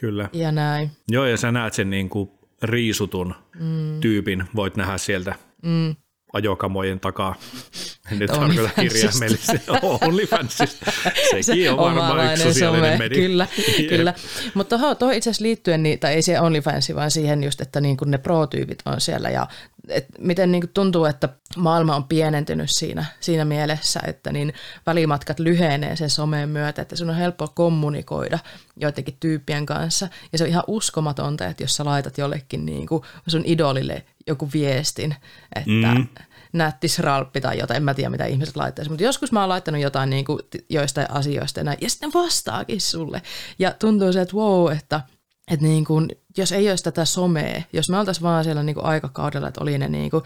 Speaker 1: Kyllä.
Speaker 2: ja näin.
Speaker 1: Joo, ja sä näet sen niin kuin riisutun mm. tyypin, voit nähdä sieltä mm ajokamojen takaa. Nyt tarkoita kirjaimellisesti OnlyFansista. Sekin on varmaan yksi sosiaalinen media.
Speaker 2: Kyllä, kyllä. Mutta tuohon itse asiassa liittyen, niin, tai ei se OnlyFansi, vaan siihen just, että niin kuin ne pro-tyypit on siellä ja et miten niin kuin tuntuu, että maailma on pienentynyt siinä, siinä mielessä, että niin välimatkat lyhenee sen someen myötä, että sun on helppo kommunikoida joidenkin tyyppien kanssa. Ja se on ihan uskomatonta, että jos sä laitat jollekin niin kuin sun idolille joku viestin, että mm. nättis ralppi tai jotain, en mä tiedä mitä ihmiset laittaisi, mutta joskus mä oon laittanut jotain niin kuin joistain asioista ja, näin, ja sitten vastaakin sulle. Ja tuntuu se, että wow, että – että niin kuin, jos ei olisi tätä somea, jos me oltaisiin vaan siellä niin kuin aikakaudella, että oli ne niin kuin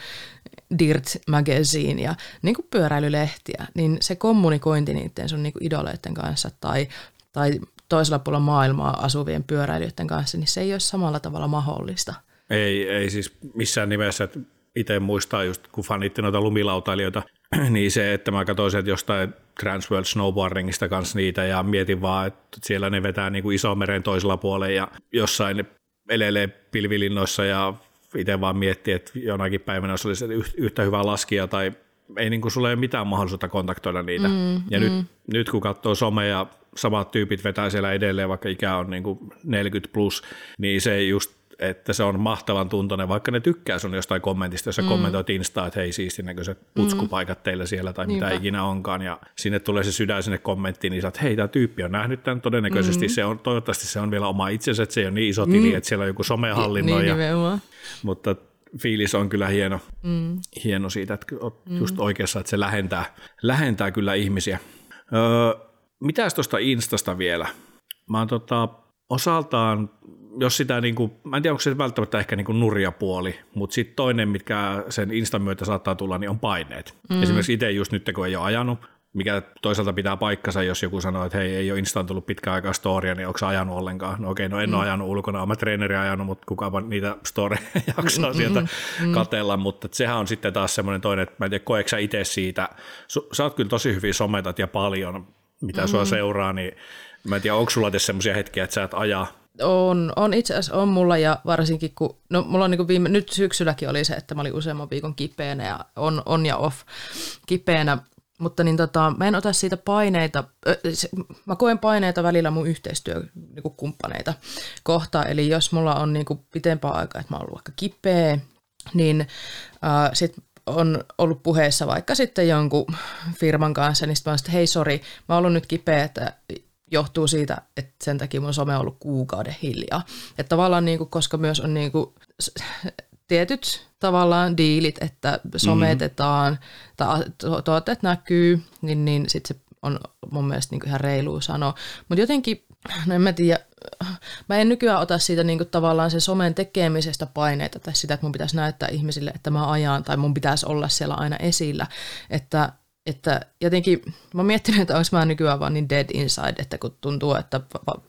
Speaker 2: Dirt Magazine ja niin kuin pyöräilylehtiä, niin se kommunikointi niiden sun niin kuin idoleiden kanssa tai, tai toisella puolella maailmaa asuvien pyöräilijöiden kanssa, niin se ei ole samalla tavalla mahdollista.
Speaker 1: Ei, ei siis missään nimessä, että itse muistaa just kun fanitti noita lumilautailijoita, niin se, että mä katsoin sieltä jostain Transworld Snowboardingista kanssa niitä ja mietin vaan, että siellä ne vetää niin kuin meren toisella puolella ja jossain ne elelee pilvilinnoissa ja itse vaan miettii, että jonakin päivänä jos olisi yhtä hyvä laskija tai ei niin kuin sulle ole mitään mahdollisuutta kontaktoida niitä. Mm, ja mm. Nyt, nyt kun katsoo somea ja samat tyypit vetää siellä edelleen, vaikka ikä on niin kuin 40 plus, niin se just että se on mahtavan tuntoinen, vaikka ne tykkää sun jostain kommentista, jos sä mm. kommentoit Instaa, että hei siistin näköiset putskupaikat teillä siellä tai Niinpä. mitä ikinä onkaan, ja sinne tulee se sydän sinne kommenttiin, niin sä että hei, tämä tyyppi on nähnyt tämän, todennäköisesti mm. se on, toivottavasti se on vielä oma itsensä, että se ei ole niin iso tili, mm. että siellä on joku somehallinnoija, niin, mutta fiilis on kyllä hieno, mm. hieno siitä, että oot mm. just oikeassa, että se lähentää, lähentää kyllä ihmisiä. Öö, mitäs tuosta Instasta vielä? Mä oon tota, osaltaan jos sitä, niin kuin, mä en tiedä onko se välttämättä ehkä niin kuin nurjapuoli, mutta sitten toinen, mitkä sen Instan myötä saattaa tulla, niin on paineet. Mm. Esimerkiksi itse just nyt, kun ei ole ajanut, mikä toisaalta pitää paikkansa, jos joku sanoo, että hei, ei ole Instaan tullut pitkään aikaa storia, niin onko ajanut ollenkaan? No okei, no en mm. ole ajanut ulkona, olen treeneri ajanut, mutta kukaan niitä storeja jaksaa sieltä mm. katella, mutta sehän on sitten taas semmoinen toinen, että mä en tiedä, koetko sä itse siitä, sä oot kyllä tosi hyvin sometat ja paljon, mitä mm. sua seuraa, niin mä en tiedä, onko sulla tässä semmoisia hetkiä, että sä et aja
Speaker 2: on, on itse asiassa on mulla ja varsinkin kun, no mulla on niin viime, nyt syksylläkin oli se, että mä olin useamman viikon kipeänä ja on, on ja off kipeänä, mutta niin tota, mä en ota siitä paineita, mä koen paineita välillä mun yhteistyökumppaneita niin kohtaan, eli jos mulla on niin pitempää aikaa, että mä oon ollut vaikka kipeä, niin äh, sit on ollut puheessa vaikka sitten jonkun firman kanssa, niin sitten mä oon hei sori, mä oon ollut nyt kipeä, että johtuu siitä, että sen takia mun some on ollut kuukauden hiljaa. Että tavallaan niin kuin, koska myös on niin kuin, tietyt tavallaan diilit, että sometetaan mm-hmm. tai tuotteet näkyy, niin, niin sitten se on mun mielestä niin kuin ihan reilu sanoa. Mutta jotenkin, no en mä tiedä, mä en nykyään ota siitä niin kuin tavallaan sen somen tekemisestä paineita tai sitä, että mun pitäisi näyttää ihmisille, että mä ajan tai mun pitäisi olla siellä aina esillä. Että että jotenkin mä miettinyt, että onko mä nykyään vaan niin dead inside, että kun tuntuu, että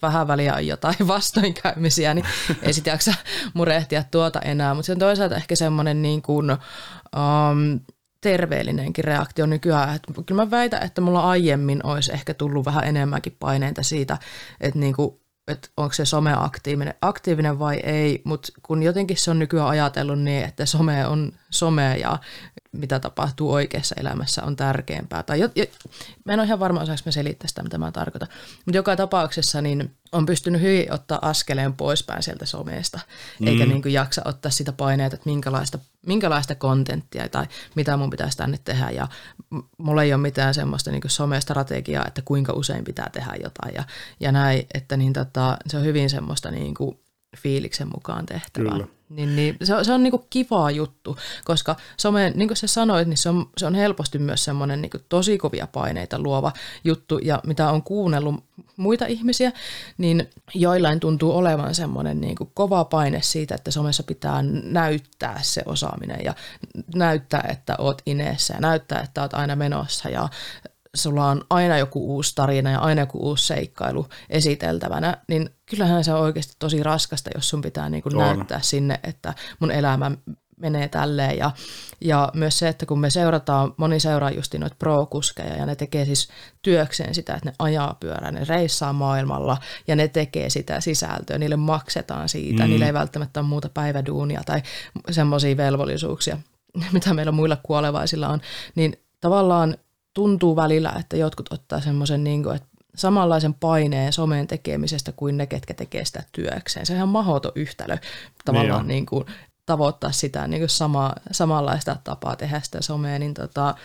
Speaker 2: vähän väliä on jotain vastoinkäymisiä, niin ei sit jaksa murehtia tuota enää. Mutta se on toisaalta ehkä semmoinen niin kuin, um, terveellinenkin reaktio nykyään. Että kyllä mä väitän, että mulla aiemmin olisi ehkä tullut vähän enemmänkin paineita siitä, että niin kuin että onko se some aktiivinen, aktiivinen vai ei, mutta kun jotenkin se on nykyään ajatellut niin, että some on some ja mitä tapahtuu oikeassa elämässä on tärkeämpää. Tai jo, jo, mä en ole ihan varma, osaanko mä selittää sitä, mitä mä tarkoitan. Mutta joka tapauksessa niin on pystynyt hyvin ottaa askeleen poispäin sieltä somesta, eikä
Speaker 1: Mm.
Speaker 2: niin kuin jaksa ottaa sitä paineita, että minkälaista, minkälaista kontenttia tai mitä mun pitäisi tänne tehdä. Ja mulla ei ole mitään semmoista niin somestrategiaa, että kuinka usein pitää tehdä jotain ja, ja näin, että niin tota, se on hyvin semmoista niin kuin fiiliksen mukaan tehtävää.
Speaker 1: Kyllä.
Speaker 2: Niin, niin, se on, se on niinku kiva juttu, koska some, niin kuin sä sanoit, niin se on, se on helposti myös semmoinen niinku tosi kovia paineita luova juttu, ja mitä on kuunnellut muita ihmisiä, niin joillain tuntuu olevan semmoinen niinku kova paine siitä, että somessa pitää näyttää se osaaminen ja näyttää, että oot ineessä ja näyttää, että oot aina menossa ja sulla on aina joku uusi tarina ja aina joku uusi seikkailu esiteltävänä, niin kyllähän se on oikeasti tosi raskasta, jos sun pitää niin kuin
Speaker 1: On.
Speaker 2: näyttää sinne, että mun elämä menee tälleen. Ja, ja myös se, että kun me seurataan, moni seuraa just noita pro-kuskeja ja ne tekee siis työkseen sitä, että ne ajaa pyörää, ne reissaa maailmalla ja ne tekee sitä sisältöä, niille maksetaan siitä, mm. niille ei välttämättä ole muuta päiväduunia tai semmoisia velvollisuuksia, mitä meillä muilla kuolevaisilla on, niin tavallaan tuntuu välillä, että jotkut ottaa semmoisen, niin kuin, että samanlaisen paineen someen tekemisestä kuin ne, ketkä tekee sitä työkseen. Se on ihan mahdoton yhtälö tavallaan
Speaker 1: on.
Speaker 2: niin kuin, tavoittaa sitä niin kuin sama, samanlaista tapaa tehdä sitä somea, niin tota,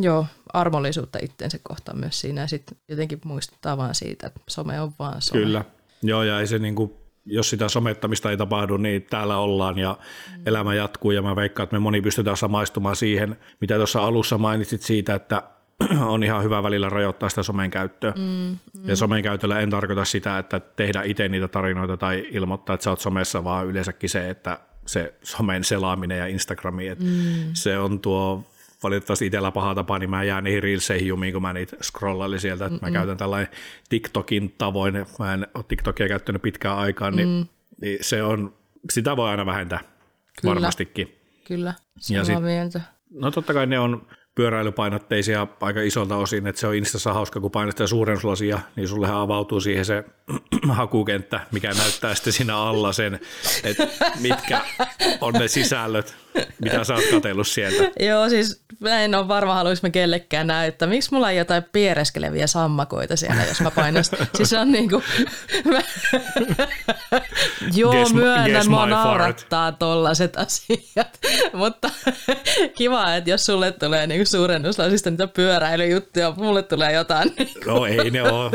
Speaker 2: joo, armollisuutta itteensä kohtaan myös siinä ja sitten jotenkin muistuttaa vaan siitä, että some on vaan some.
Speaker 1: Kyllä. Joo, ja ei se niinku, jos sitä somettamista ei tapahdu, niin täällä ollaan ja mm. elämä jatkuu ja mä veikkaan, että me moni pystytään samaistumaan siihen, mitä tuossa alussa mainitsit siitä, että on ihan hyvä välillä rajoittaa sitä somen käyttöä. Mm, mm. Ja somen käytöllä en tarkoita sitä, että tehdä itse niitä tarinoita tai ilmoittaa, että sä oot somessa, vaan yleensäkin se, että se somen selaaminen ja Instagrami, että mm. se on tuo valitettavasti itsellä paha tapa, niin mä jään niihin reelseihin jumiin, kun mä niitä scrollailin sieltä, että mä käytän tällainen TikTokin tavoin, mä en ole TikTokia käyttänyt pitkään aikaan, niin, mm. niin se on, sitä voi aina vähentää
Speaker 2: Kyllä.
Speaker 1: varmastikin.
Speaker 2: Kyllä,
Speaker 1: Ja sit-
Speaker 2: mieltä.
Speaker 1: No totta kai ne on pyöräilypainotteisia aika isolta osin, että se on Instassa hauska, kun painat sitä suurennuslasia, niin sullehan avautuu siihen se hakukenttä, mikä näyttää sitten siinä alla sen, että mitkä on ne sisällöt, mitä sä oot katsellut sieltä.
Speaker 2: Joo, siis mä en ole varma, haluaisi mä kellekään näyttää. Miksi mulla on jotain piereskeleviä sammakoita siellä, jos mä painan? siis on niinku... Joo,
Speaker 1: Guess my-
Speaker 2: myönnän,
Speaker 1: guess
Speaker 2: mua naurattaa tollaset asiat. Mutta kiva, että jos sulle tulee niinku suurennuslasista niitä pyöräilyjuttuja, mulle tulee jotain.
Speaker 1: No ei ne ole.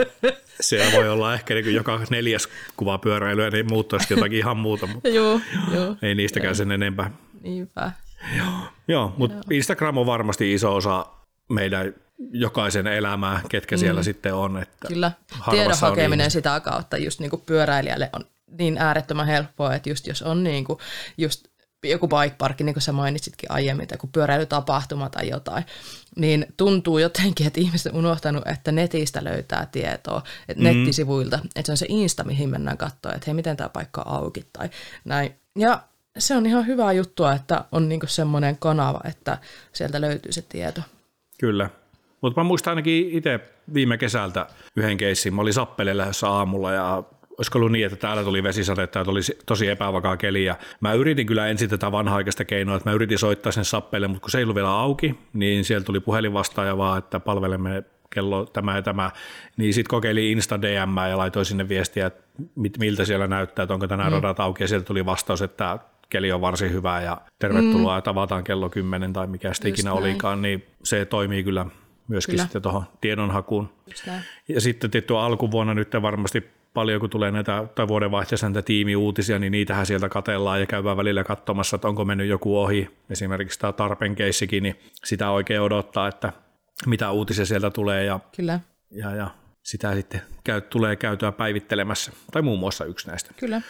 Speaker 1: Se voi olla ehkä niin joka neljäs kuva pyöräilyä, niin muuttaa sitten jotakin ihan muuta, mutta
Speaker 2: joo, joo,
Speaker 1: ei niistäkään sen enempää.
Speaker 2: Niinpä.
Speaker 1: Joo, mutta Instagram on varmasti iso osa meidän jokaisen elämää, ketkä siellä sitten on. Että
Speaker 2: Kyllä, tiedon
Speaker 1: on
Speaker 2: hakeminen sitä kautta just niin kuin pyöräilijälle on niin äärettömän helppoa, että just jos on niin kuin just joku bike parkki, niin kuin sä mainitsitkin aiemmin, tai joku pyöräilytapahtuma tai jotain, niin tuntuu jotenkin, että ihmiset on unohtanut, että netistä löytää tietoa, että
Speaker 1: Mm.
Speaker 2: nettisivuilta, että se on se Insta, mihin mennään katsoa, että hei, miten tämä paikka on auki tai näin. Ja se on ihan hyvä juttua, että on niinku semmoinen kanava, että sieltä löytyy se tieto.
Speaker 1: Kyllä. Mutta mä muistan ainakin itse viime kesältä yhden keissin. Mä olin Sappelille lähdössä aamulla ja olisiko ollut niin, että täällä tuli vesisadetta ja tuli tosi epävakaa keli. Ja mä yritin kyllä ensin tätä vanha-aikaista keinoa, että mä yritin soittaa sen Sappeelle, mutta kun se ei ollut vielä auki, niin sieltä tuli puhelinvastaaja vaan, että palvelemme kello tämä ja tämä, niin sitten kokeili Insta DM ja laitoin sinne viestiä, että miltä siellä näyttää, että onko tänään mm. radat auki, ja sieltä tuli vastaus, että keli on varsin hyvä ja tervetuloa mm. tavataan kello 10 tai mikä sitten ikinä
Speaker 2: näin.
Speaker 1: olikaan, niin se toimii kyllä myöskin
Speaker 2: Kyllä.
Speaker 1: sitten tuohon tiedonhakuun. Ja sitten tietty alkuvuonna nyt varmasti paljon, kun tulee näitä, tai vuodenvaihteessa näitä tiimiuutisia, niin niitähän sieltä katellaan ja käydään välillä katsomassa, että onko mennyt joku ohi. Esimerkiksi tämä Tarpen keissikin, niin sitä oikein odottaa, että mitä uutisia sieltä tulee ja,
Speaker 2: Kyllä,
Speaker 1: ja, ja sitä sitten käy, tulee käytyä päivittelemässä. Tai muun muassa yksi näistä.
Speaker 2: kyllä.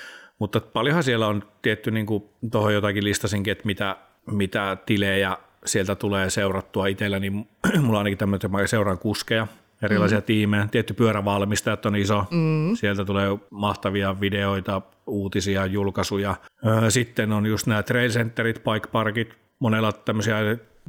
Speaker 1: Mutta paljonhan siellä on tietty, niin kuin tuohon jotakin listasinkin, että mitä, mitä tilejä sieltä tulee seurattua itsellä, niin mulla on ainakin tämmöinen, että mä seuraan kuskeja, erilaisia mm. tiimejä. Tietty pyörävalmistajat on iso. Mm. Sieltä tulee mahtavia videoita, uutisia, julkaisuja. Sitten on just nämä trail centerit, bike parkit, monella tämmöisiä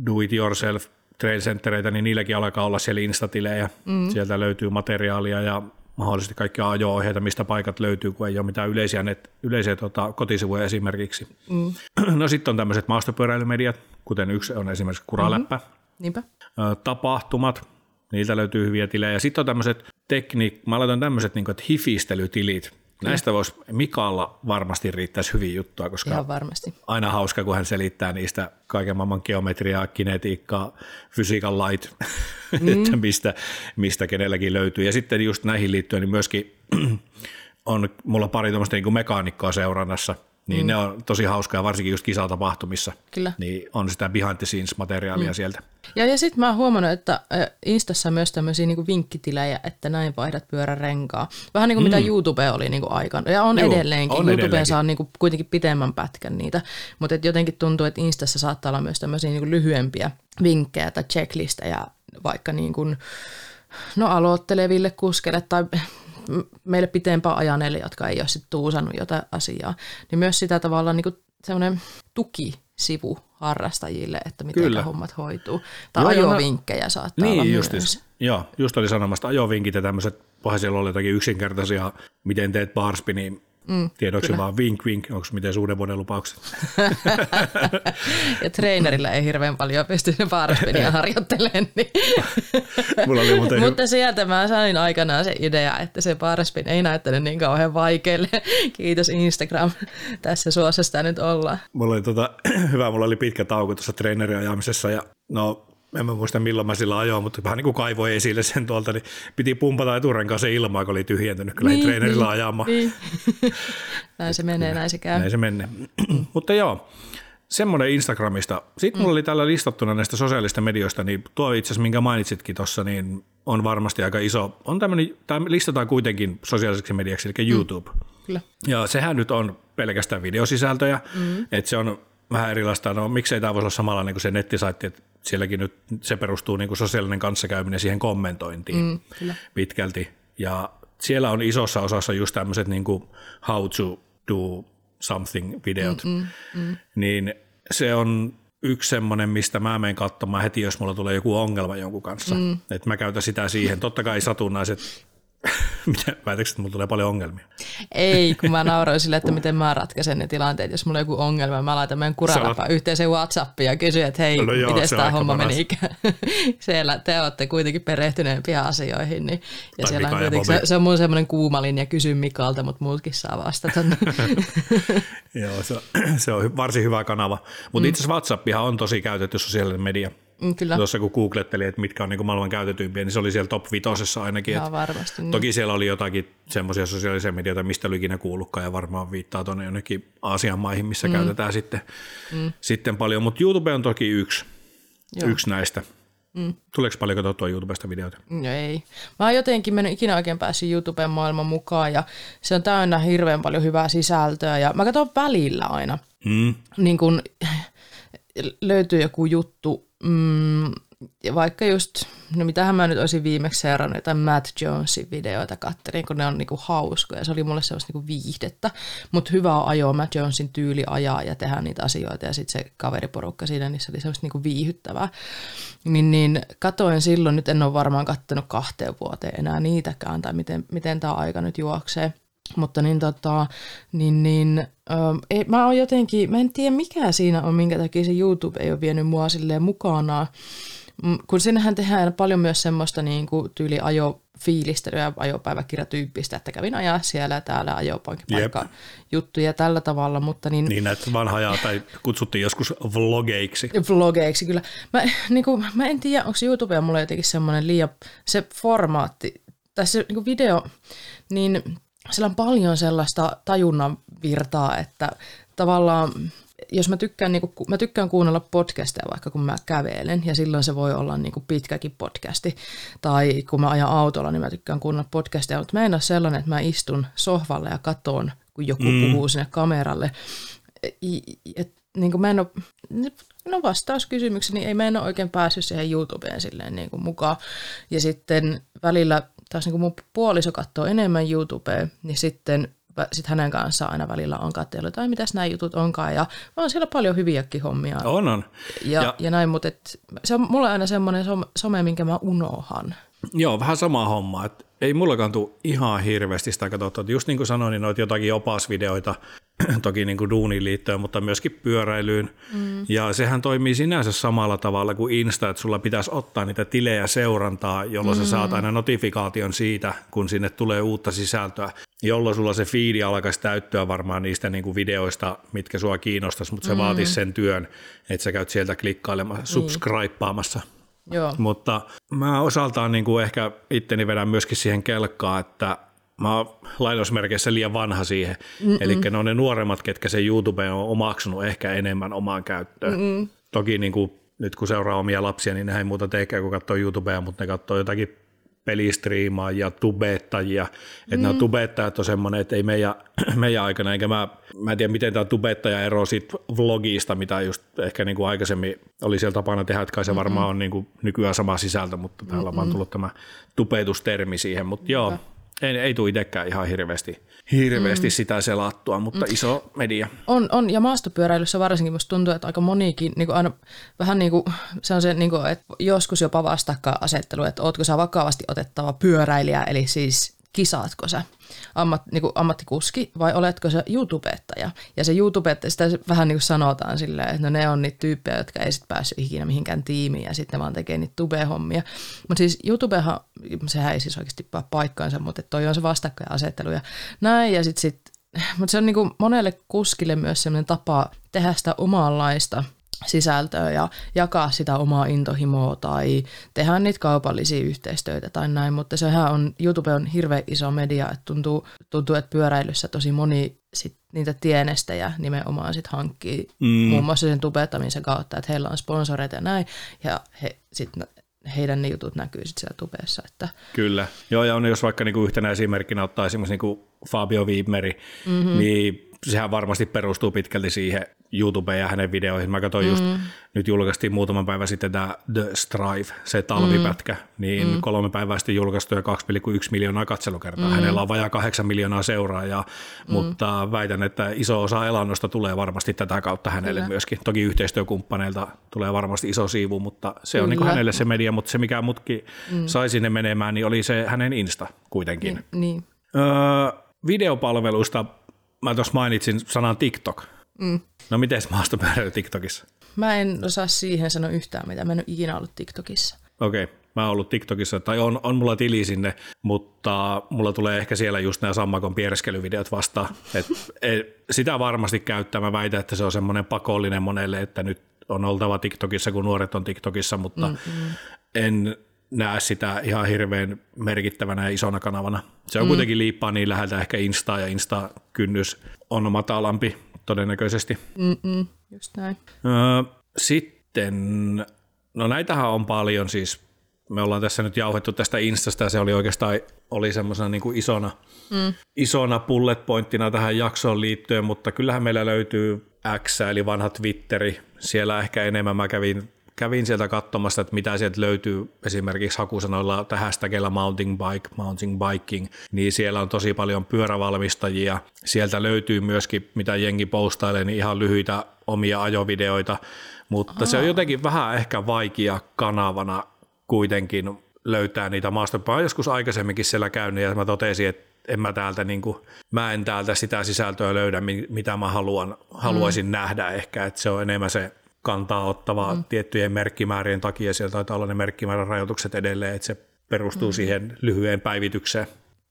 Speaker 1: do it yourself trail centereitä, niin niilläkin alkaa olla siellä instatilejä. Mm. Sieltä löytyy materiaalia ja mahdollisesti kaikkia ajo-ohjeita, mistä paikat löytyy, kun ei ole mitään yleisiä, net, yleisiä tota, kotisivuja esimerkiksi. Mm. No sitten on tämmöiset maastopyöräilymediat, kuten yksi on esimerkiksi Kuraläppä,
Speaker 2: Niinpä.
Speaker 1: Ö, tapahtumat, Niiltä löytyy hyviä tilejä. Sitten on tämmöiset tekniik, mä laitan tämmöiset niin kuin, hifistelytilit. Näistä voisi Mikaalla varmasti riittäisi hyviä juttuja, koska
Speaker 2: Ihan varmasti.
Speaker 1: aina hauska, kun hän selittää niistä kaiken maailman geometriaa, kinetiikkaa, fysiikan lait, mm. että mistä, mistä kenelläkin löytyy. Ja sitten just näihin liittyen niin myöskin on mulla pari tuommoista niin mekaanikkoa seurannassa, niin mm. ne on tosi hauskaa, varsinkin just kisatapahtumissa.
Speaker 2: Kyllä.
Speaker 1: Niin on sitä behind the scenes materiaalia mm. sieltä.
Speaker 2: Ja, ja sitten mä oon huomannut, että Instassa on myös tämmöisiä niinku vinkkitilejä, että näin vaihdat pyörärenkaa. Vähän niin kuin mm. mitä YouTube oli niinku aikana. Ja on Joo, edelleenkin. On YouTube edelleenkin. saa niinku kuitenkin pitemmän pätkän niitä. Mutta jotenkin tuntuu, että Instassa saattaa olla myös tämmöisiä niinku lyhyempiä vinkkejä tai checklistejä vaikka niin kuin, no aloitteleville kuskeille tai meille pitempään ajaneille, jotka ei ole sitten tuusannut jotain asiaa, niin myös sitä tavallaan niin semmoinen tukisivu harrastajille, että miten Kyllä. hommat hoituu. Tai Joo, ajovinkkejä saattaa niin, olla justis. myös.
Speaker 1: Joo, just oli sanomasta ajovinkit ja tämmöiset, paha siellä oli jotakin yksinkertaisia, miten teet barspinia Mm, Tiedoksi kyllä. vaan vink vink, onko miten uuden vuoden lupaukset?
Speaker 2: ja treenerillä ei hirveän paljon pysty paaraspeliä harjoittelemaan. Niin.
Speaker 1: Mulla oli muuten
Speaker 2: Mutta sieltä mä sain aikanaan se idea, että se paaraspin ei näyttänyt niin kauhean vaikealle. Kiitos Instagram. Tässä suossa sitä nyt ollaan.
Speaker 1: Mulla oli tota, hyvä, mulla oli pitkä tauko tuossa treeneriajamisessa ja no en mä muista milloin mä sillä ajoin, mutta vähän niin kuin kaivoi esille sen tuolta, niin piti pumpata eturenkaan se ilmaa, kun oli tyhjentynyt kyllä niin, treenerillä niin, ajamaan. Niin.
Speaker 2: näin se menee, näin se käy.
Speaker 1: Näin se menee. mutta joo, semmoinen Instagramista. Sitten mulla mm. oli täällä listattuna näistä sosiaalista medioista, niin tuo itse asiassa, minkä mainitsitkin tuossa, niin on varmasti aika iso. On tämmöinen, tämä listataan kuitenkin sosiaaliseksi mediaksi, eli YouTube. Mm. Kyllä. Ja sehän nyt on pelkästään videosisältöjä, mm. että se on vähän erilaista. No miksei tämä voisi olla samalla niin kuin se nettisaitti, että sielläkin nyt se perustuu niin kuin sosiaalinen kanssakäyminen siihen kommentointiin mm, kyllä. pitkälti. Ja siellä on isossa osassa just tämmöiset niin kuin how to do something videot, mm, mm, mm. niin se on yksi semmoinen, mistä mä menen katsomaan heti, jos mulla tulee joku ongelma jonkun kanssa. Mm. Että mä käytän sitä siihen. Totta kai satunnaiset Mitä, väitätkö, että mulla tulee paljon ongelmia?
Speaker 2: Ei, kun mä nauroin sille, että miten mä ratkaisen ne tilanteet. Jos mulla on joku ongelma, mä laitan meidän kuralapaan yhteiseen WhatsAppiin ja kysyn, että hei, no joo, miten tämä homma meni. siellä te olette kuitenkin perehtyneempiä asioihin. Niin, ja siellä on kuitenkin, se, se, on mun semmoinen kuuma linja, kysy Mikalta, mutta muutkin saa vastata.
Speaker 1: joo, se, se on varsin hyvä kanava. Mutta mm. itse asiassa WhatsAppihan on tosi käytetty sosiaalinen media.
Speaker 2: Mm, kyllä.
Speaker 1: Tuossa kun googletteli, että mitkä on niin maailman käytetyimpiä, niin se oli siellä top vitosessa ainakin.
Speaker 2: Joo, varmasti. Niin.
Speaker 1: Toki siellä oli jotakin semmoisia sosiaalisia medioita, mistä oli ikinä kuullutkaan ja varmaan viittaa tuonne jonnekin Aasian maihin, missä mm. käytetään sitten, mm. sitten paljon. Mutta YouTube on toki yksi, yksi näistä. Mm. Tuleeko paljon katsottua YouTubesta videoita?
Speaker 2: No ei. Mä oon jotenkin mennyt ikinä oikein päässyt YouTuben maailman mukaan ja se on täynnä hirveän paljon hyvää sisältöä ja mä katson välillä aina. Mm. Niin kun löytyy joku juttu, mm, ja vaikka just, no mitähän mä nyt olisin viimeksi seurannut, jotain Matt Jonesin videoita kattelin, kun ne on niinku hauskoja. Se oli mulle sellaista niinku viihdettä, mutta hyvää ajoa Matt Jonesin tyyli ajaa ja tehdä niitä asioita. Ja sitten se kaveriporukka siinä, niin se oli sellaista niinku viihyttävää. Niin, niin katoin silloin, nyt en ole varmaan kattonut kahteen vuoteen enää niitäkään, tai miten, miten tämä aika nyt juoksee. Mutta niin, tota, niin, niin ähm, ei, mä oon jotenkin, mä en tiedä mikä siinä on, minkä takia se YouTube ei ole vienyt mua silleen mukana. Kun sinnehän tehdään paljon myös semmoista niin kuin tyyli ajo fiilistelyä ajopäiväkirjatyyppistä, että kävin ajaa siellä ja täällä ajopaikka juttuja tällä tavalla, mutta niin...
Speaker 1: Niin näitä vanhaa tai kutsuttiin joskus vlogeiksi.
Speaker 2: Vlogeiksi, kyllä. Mä, niin kuin, mä en tiedä, onko YouTube mulle jotenkin semmoinen liian, se formaatti, tai se niin video, niin siellä on paljon sellaista tajunnan virtaa, että tavallaan jos mä tykkään, niin kuin, mä tykkään kuunnella podcasteja vaikka kun mä kävelen, ja silloin se voi olla niin kuin pitkäkin podcasti, tai kun mä ajan autolla, niin mä tykkään kuunnella podcasteja, mutta mä en ole sellainen, että mä istun sohvalle ja katon, kun joku mm. puhuu sinne kameralle. Et, niin kuin mä en ole, no vastauskysymykseni, ei mä en ole oikein päässyt siihen YouTubeen silleen niin kuin mukaan. Ja sitten välillä taas niin kuin mun puoliso katsoo enemmän YouTubea, niin sitten sit hänen kanssaan aina välillä on katsellut, tai mitäs nämä jutut onkaan, ja on siellä paljon hyviäkin hommia.
Speaker 1: On, on.
Speaker 2: Ja, ja, ja näin, mutta et, se on mulla aina semmoinen some, minkä mä unohan.
Speaker 1: Joo, vähän sama homma, että ei mullakaan tule ihan hirveästi sitä katsottua. Just niin kuin sanoin, niin noita jotakin opasvideoita, toki niin kuin duuniin liittyen, mutta myöskin pyöräilyyn. Mm. Ja sehän toimii sinänsä samalla tavalla kuin Insta, että sulla pitäisi ottaa niitä tilejä seurantaa, jolloin mm. sä saat aina notifikaation siitä, kun sinne tulee uutta sisältöä, jolloin sulla se fiidi alkaisi täyttyä varmaan niistä niin kuin videoista, mitkä sua kiinnostaisi, mutta se mm. vaatisi sen työn, että sä käyt sieltä klikkailemassa, mm. subscribeaamassa.
Speaker 2: Joo.
Speaker 1: Mutta mä osaltaan niin kuin ehkä itteni vedän myöskin siihen kelkkaan, että mä oon lainausmerkeissä liian vanha siihen. Eli ne on ne nuoremmat, ketkä se YouTube on omaksunut ehkä enemmän omaan käyttöön. Mm-mm. Toki niin kuin, nyt kun seuraa omia lapsia, niin ne ei muuta teekään kuin katsoo YouTubea, mutta ne katsoo jotakin pelistriimaajia, tubettajia. Että mm. nämä tubettajat on semmoinen, että ei meidän, meidän aikana, enkä mä, mä en tiedä miten tämä tubettaja eroaa siitä vlogista, mitä just ehkä niin kuin aikaisemmin oli siellä tapana tehdä, että kai se mm-hmm. varmaan on niin kuin nykyään sama sisältö, mutta täällä on vaan tullut tämä tupetustermi siihen, mutta joo, ei, ei tule itsekään ihan hirveästi, hirveästi mm. sitä selattua, mutta mm. iso media.
Speaker 2: On, on, ja maastopyöräilyssä varsinkin musta tuntuu, että aika monikin, niin aina vähän niin kuin, se on se, niin kuin, että joskus jopa vastakkainasettelu, että ootko sä vakavasti otettava pyöräilijä, eli siis kisaatko sä ammat, niin ammattikuski vai oletko se YouTubettaja? Ja se YouTubettaja, sitä vähän niin kuin sanotaan silleen, että no ne on niitä tyyppejä, jotka ei sitten päässyt ikinä mihinkään tiimiin ja sitten vaan tekee niitä tube-hommia. Mutta siis YouTubehan, sehän ei siis oikeasti paikkaansa, mutta toi on se vastakkainasettelu ja näin ja sitten sit, mutta se on niin kuin monelle kuskille myös sellainen tapa tehdä sitä omanlaista sisältöä ja jakaa sitä omaa intohimoa tai tehdä niitä kaupallisia yhteistyötä tai näin, mutta sehän on, YouTube on hirveän iso media, että tuntuu, tuntuu että pyöräilyssä tosi moni sit niitä tienestejä nimenomaan sit hankkii mm. muun muassa sen tubettamisen kautta, että heillä on sponsoreita ja näin, ja he, sit heidän ne jutut näkyy sitten siellä tubeessa. Että.
Speaker 1: Kyllä. Joo, ja on, jos vaikka niinku yhtenä esimerkkinä ottaa esimerkiksi niinku Fabio Viimeri, mm-hmm. niin sehän varmasti perustuu pitkälti siihen YouTubeen ja hänen videoihin. Mä katsoin mm. just, nyt julkaistiin muutaman päivän sitten tämä The Strive, se talvipätkä, mm. niin mm. kolme päivää sitten julkaistu ja 2,1 miljoonaa katselukertaa. Mm. Hänellä on vajaa 8 miljoonaa seuraajaa, mm. mutta väitän, että iso osa elannosta tulee varmasti tätä kautta hänelle Kyllä. myöskin. Toki yhteistyökumppaneilta tulee varmasti iso siivu, mutta se on niin hänelle se media, mutta se mikä mutkin mm. sai sinne menemään, niin oli se hänen Insta kuitenkin.
Speaker 2: Niin. niin.
Speaker 1: Öö, videopalveluista mä tuossa mainitsin sanan TikTok. Mm. No miten maastopyöräily TikTokissa?
Speaker 2: Mä en osaa siihen sanoa yhtään mitä. Mä en ole ikinä ollut TikTokissa.
Speaker 1: Okei, okay. mä oon ollut TikTokissa, tai on, on mulla tili sinne, mutta mulla tulee ehkä siellä just nämä sammakon piereskelyvideot vastaan. Et, et, sitä varmasti käyttää. Mä väitän, että se on semmoinen pakollinen monelle, että nyt on oltava TikTokissa, kun nuoret on TikTokissa, mutta Mm-mm. en näe sitä ihan hirveän merkittävänä ja isona kanavana. Se on mm. kuitenkin liippaa niin läheltä ehkä Insta ja Insta-kynnys on matalampi todennäköisesti.
Speaker 2: Mm-mm, just näin.
Speaker 1: Öö, sitten, no näitähän on paljon siis, me ollaan tässä nyt jauhettu tästä Instasta ja se oli oikeastaan oli semmoisena niin kuin isona, mm. isona bullet pointtina tähän jaksoon liittyen, mutta kyllähän meillä löytyy X eli vanha Twitteri, siellä ehkä enemmän mä kävin kävin sieltä katsomassa, että mitä sieltä löytyy esimerkiksi hakusanoilla tai hashtagilla mounting bike, mounting biking, niin siellä on tosi paljon pyörävalmistajia. Sieltä löytyy myöskin, mitä jengi postailee, niin ihan lyhyitä omia ajovideoita, mutta Aha. se on jotenkin vähän ehkä vaikea kanavana kuitenkin löytää niitä maastopaa. Joskus aikaisemminkin siellä käynyt ja mä totesin, että en mä täältä niin kuin, mä en täältä sitä sisältöä löydä, mitä mä haluan, haluaisin mm. nähdä ehkä, että se on enemmän se kantaa ottavaa mm. tiettyjen merkkimäärien takia. Siellä taitaa olla ne merkkimäärän rajoitukset edelleen, että se perustuu mm. siihen lyhyeen päivitykseen.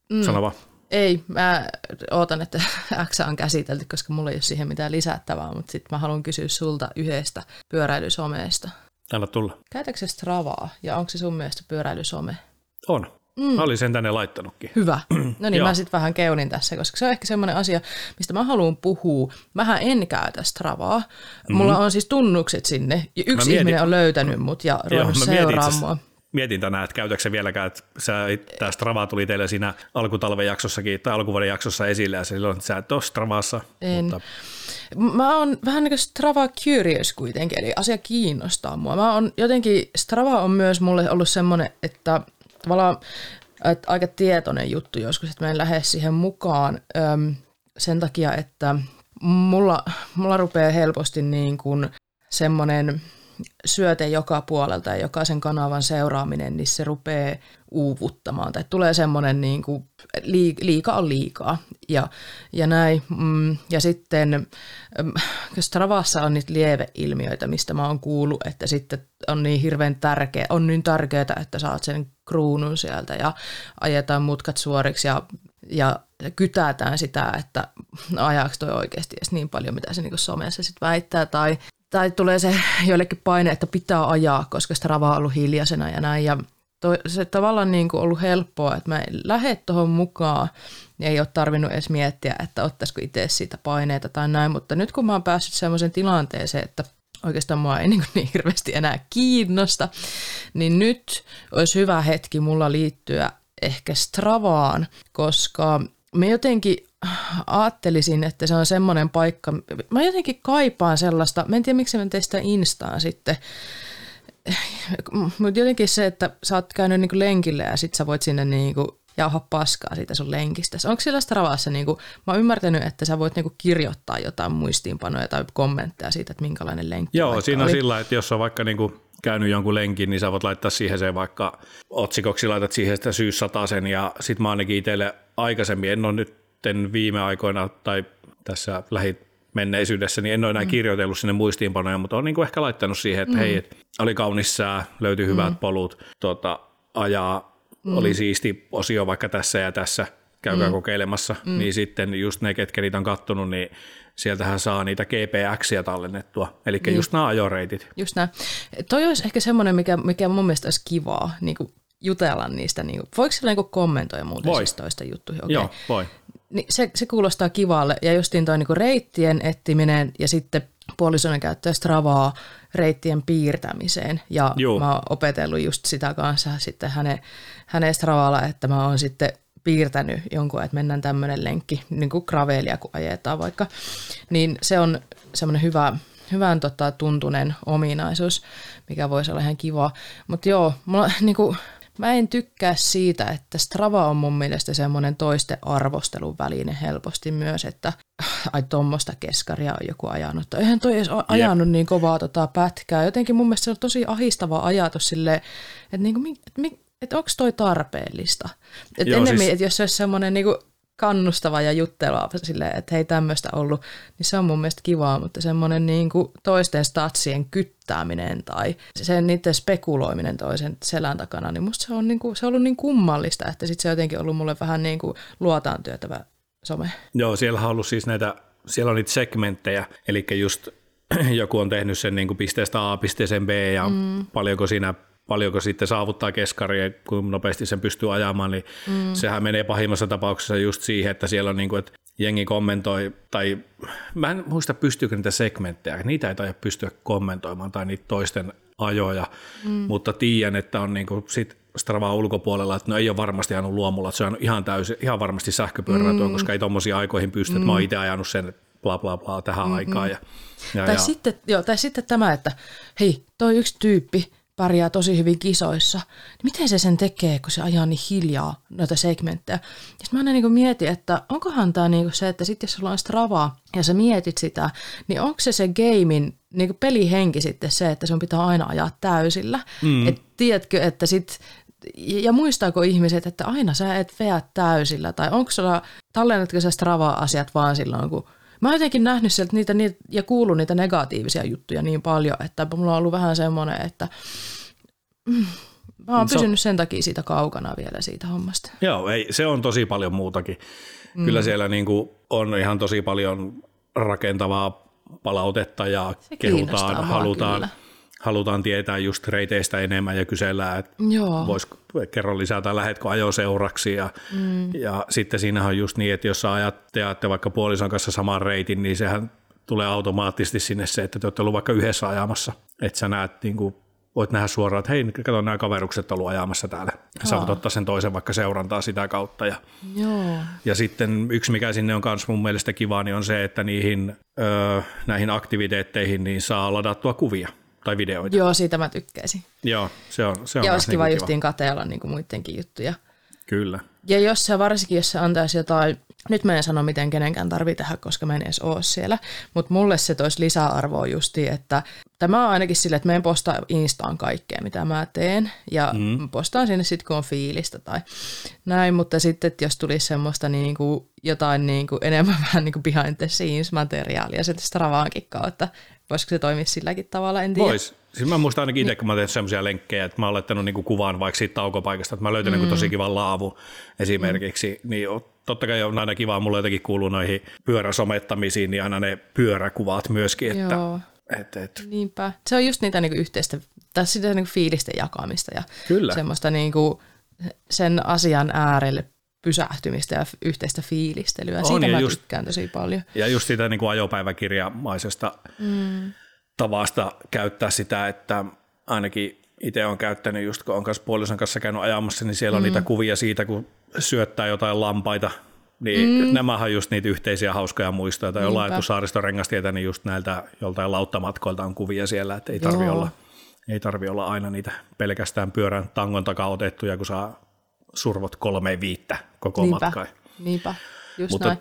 Speaker 1: Mm. Sanova.
Speaker 2: Ei, mä ootan, että X on käsitelty, koska mulla ei ole siihen mitään lisättävää, mutta sitten mä haluan kysyä sulta yhdestä pyöräilysomeesta.
Speaker 1: Anna tulla.
Speaker 2: Käytätkö Stravaa ja onko se sun mielestä pyöräilysome?
Speaker 1: On. Mm. Mä olin sen tänne laittanutkin.
Speaker 2: Hyvä. No niin, mä sitten vähän keunin tässä, koska se on ehkä semmoinen asia, mistä mä haluan puhua. Mähän en käytä Stravaa. Mm-hmm. Mulla on siis tunnukset sinne. Ja yksi mietin, ihminen on löytänyt mut ja ruvennut seuraamaan mua.
Speaker 1: Mietin tänään, että käytätkö vieläkään, että tämä Strava tuli teille siinä alkutalven jaksossakin tai alkuvuoden jaksossa esille ja silloin sä et ole Stravassa.
Speaker 2: En. Mutta... Mä oon vähän niin kuin Strava curious kuitenkin, eli asia kiinnostaa mua. Mä on jotenkin, Strava on myös mulle ollut semmoinen, että tavallaan että aika tietoinen juttu joskus, että mä en lähde siihen mukaan öm, sen takia, että mulla, mulla rupeaa helposti niin kuin semmoinen syöte joka puolelta ja jokaisen kanavan seuraaminen, niin se rupeaa uuvuttamaan. Tai tulee semmoinen niin kuin, liika on liikaa. Ja, ja näin. Mm, ja sitten Stravassa on niitä lieveilmiöitä, mistä mä oon kuullut, että sitten on niin hirveän tärkeä, on niin tärkeää, että saat sen kruunun sieltä ja ajetaan mutkat suoriksi ja, ja kytätään sitä, että ajaako toi oikeasti edes niin paljon, mitä se niin somessa sitten väittää, tai, tai tulee se joillekin paine, että pitää ajaa, koska Strava on ollut hiljaisena ja näin, ja toi, se tavallaan niin kuin ollut helppoa, että mä lähde tuohon mukaan, niin ei ole tarvinnut edes miettiä, että ottaisiko itse siitä paineita tai näin, mutta nyt kun mä oon päässyt sellaiseen tilanteeseen, että oikeastaan mua ei niin, niin hirveästi enää kiinnosta, niin nyt olisi hyvä hetki mulla liittyä ehkä Stravaan, koska me jotenkin ajattelisin, että se on semmoinen paikka, mä jotenkin kaipaan sellaista, mä en tiedä miksi mä teen sitä Instaan sitten, mutta jotenkin se, että sä oot käynyt niinku lenkille ja sit sä voit sinne niinku jauha paskaa siitä sun lenkistä. Onko siellä Stravassa, niinku, mä oon ymmärtänyt, että sä voit niinku kirjoittaa jotain muistiinpanoja tai kommentteja siitä, että minkälainen lenkki
Speaker 1: Joo, siinä on oli. sillä, että jos on vaikka niinku käynyt jonkun lenkin, niin sä voit laittaa siihen se vaikka otsikoksi laitat siihen sitä syyssatasen ja sit mä ainakin itselle aikaisemmin, en ole nyt viime aikoina tai tässä lähi menneisyydessä, niin en ole enää mm. kirjoitellut sinne muistiinpanoja, mutta olen niin kuin ehkä laittanut siihen, että mm. hei, et oli kaunis sää, löytyi hyvät mm. polut, tota, ajaa, mm. oli siisti osio vaikka tässä ja tässä, käykää mm. kokeilemassa, mm. niin sitten just ne, ketkä niitä on kattonut, niin sieltähän saa niitä GPXiä tallennettua, eli niin. just nämä ajoreitit.
Speaker 2: Just nämä. Toi olisi ehkä semmoinen, mikä, mikä mun mielestä olisi kivaa, niin kuin jutella niistä. Niin kuin, voiko sillä niin kommentoida muuten voi. siis toista juttuja? Okay.
Speaker 1: Joo, voi.
Speaker 2: Niin se, se kuulostaa kivalle. Ja justiin toi niinku reittien etsiminen ja sitten puolisonen käyttää Stravaa reittien piirtämiseen. Ja Joo. mä oon opetellut just sitä kanssa sitten hänen, hänen Stravalla, että mä oon sitten piirtänyt jonkun, että mennään tämmöinen lenkki, niin kuin gravelia kun ajetaan vaikka. Niin se on semmoinen hyvä, hyvän tota, tuntunen ominaisuus, mikä voisi olla ihan kiva. Mutta joo, mulla, niin kuin, Mä en tykkää siitä, että Strava on mun mielestä semmoinen toisten arvostelun väline helposti myös, että ai tuommoista keskaria on joku ajanut. Eihän toi edes ajanut yep. niin kovaa tota pätkää. Jotenkin mun mielestä se on tosi ahistava ajatus silleen, että, niinku, että, että onko toi tarpeellista. Että ennemmin, siis... että jos se olisi semmoinen niinku kannustava ja juttelua silleen, että hei tämmöistä ollut, niin se on mun mielestä kivaa, mutta semmoinen niin kuin toisten statsien kyttääminen tai se niiden spekuloiminen toisen selän takana, niin musta se on, niin kuin, se on ollut niin kummallista, että sitten se on jotenkin ollut mulle vähän niin kuin luotaan työtävä some.
Speaker 1: Joo, siellä on ollut siis näitä, siellä on niitä segmenttejä, eli just joku on tehnyt sen niin kuin pisteestä A pisteeseen B ja mm. paljonko siinä paljonko sitten saavuttaa keskaria, kun nopeasti sen pystyy ajamaan, niin mm. sehän menee pahimmassa tapauksessa just siihen, että siellä on niin kuin, että jengi kommentoi, tai mä en muista pystyykö niitä segmenttejä, niitä ei taida pystyä kommentoimaan tai niitä toisten ajoja, mm. mutta tiedän, että on niin kuin sit Strava ulkopuolella, että no ei ole varmasti ajanut luomulla, että se on ihan, täysin, ihan varmasti sähköpyörä, mm. koska ei tuommoisiin aikoihin pysty, mm. että mä oon mm. itse ajanut sen bla bla bla tähän mm-hmm. aikaan. Ja,
Speaker 2: ja, tai, ja. Sitten, joo, tai sitten tämä, että hei, toi yksi tyyppi, pärjää tosi hyvin kisoissa, niin miten se sen tekee, kun se ajaa niin hiljaa noita segmenttejä. Ja sitten mä aina niin mietin, että onkohan tämä niin se, että sitten jos sulla on Strava ja sä mietit sitä, niin onko se se gamein niin pelihenki sitten se, että sun pitää aina ajaa täysillä. Mm. Et tiedätkö, että sit, ja muistaako ihmiset, että aina sä et veä täysillä, tai onko sulla, tallennatko sä Strava-asiat vaan silloin, kun Mä oon jotenkin nähnyt sieltä niitä, niitä ja kuullut niitä negatiivisia juttuja niin paljon, että mulla on ollut vähän semmoinen, että mm, mä oon pysynyt sen takia siitä kaukana vielä siitä hommasta.
Speaker 1: Joo, ei, se on tosi paljon muutakin. Mm. Kyllä siellä niin kuin on ihan tosi paljon rakentavaa palautetta ja se kehutaan, halutaan, kyllä halutaan tietää just reiteistä enemmän ja kysellään, että vois kerro lisää tai lähetkö ajoseuraksi. Ja, mm. ja sitten siinähän on just niin, että jos sä ajat, teatte vaikka puolison kanssa saman reitin, niin sehän tulee automaattisesti sinne se, että te olette ollut vaikka yhdessä ajamassa. Että sä näet niin kuin, voit nähdä suoraan, että hei, kato nämä kaverukset ollut ajamassa täällä. Ja sä voit ottaa sen toisen vaikka seurantaa sitä kautta. Ja,
Speaker 2: Joo.
Speaker 1: ja sitten yksi, mikä sinne on myös mun mielestä kiva, niin on se, että niihin, öö, näihin aktiviteetteihin niin saa ladattua kuvia tai videoita.
Speaker 2: Joo, siitä mä tykkäisin.
Speaker 1: Joo, se on, se on
Speaker 2: Ja olisi kiva niin justiin kateella niin kuin muidenkin juttuja.
Speaker 1: Kyllä.
Speaker 2: Ja jos se varsinkin, jos se antaisi jotain, nyt mä en sano, miten kenenkään tarvii tehdä, koska mä en edes ole siellä, mutta mulle se toisi lisäarvoa justiin, että tai mä oon ainakin silleen, että meidän postaa Instaan kaikkea, mitä mä teen, ja mm. postaan sinne sitten, kun on fiilistä tai näin, mutta sitten, että jos tulisi semmoista niin kuin, jotain niin kuin, enemmän vähän niin kuin behind the scenes materiaalia sitten Stravaankin kautta, voisiko se toimia silläkin tavalla, en tiedä.
Speaker 1: Vois. Siis mä muistan ainakin itse, kun mä teen semmoisia lenkkejä, että mä oon laittanut niinku kuvan vaikka siitä taukopaikasta, että mä löytän mm. niinku tosi kivan laavu esimerkiksi, mm. niin totta kai on aina kiva, mulla jotenkin kuuluu noihin pyöräsomettamisiin, niin aina ne pyöräkuvat myöskin, että Joo. Et, et.
Speaker 2: Niinpä. Se on just niitä niinku yhteistä, tai sitä niinku fiilisten jakamista ja Kyllä. semmoista niinku sen asian äärelle pysähtymistä ja yhteistä fiilistelyä. On, Siitä mä just, tykkään tosi paljon.
Speaker 1: Ja just sitä niin kuin ajopäiväkirjamaisesta mm. Tavasta käyttää sitä, että ainakin itse on käyttänyt just kun on kanssa puolison kanssa käynyt ajamassa, niin siellä on mm. niitä kuvia siitä, kun syöttää jotain lampaita, niin mm. nämähän on just niitä yhteisiä hauskoja muistoja. Tai ollaan ajettu saaristorengastietä, niin just näiltä joltain lauttamatkoilta on kuvia siellä, että ei tarvi olla ei tarvi olla aina niitä pelkästään pyörän tangon takaa otettuja, kun saa survot kolme viittä koko niinpä, matka.
Speaker 2: Niinpä, just Mutta, näin.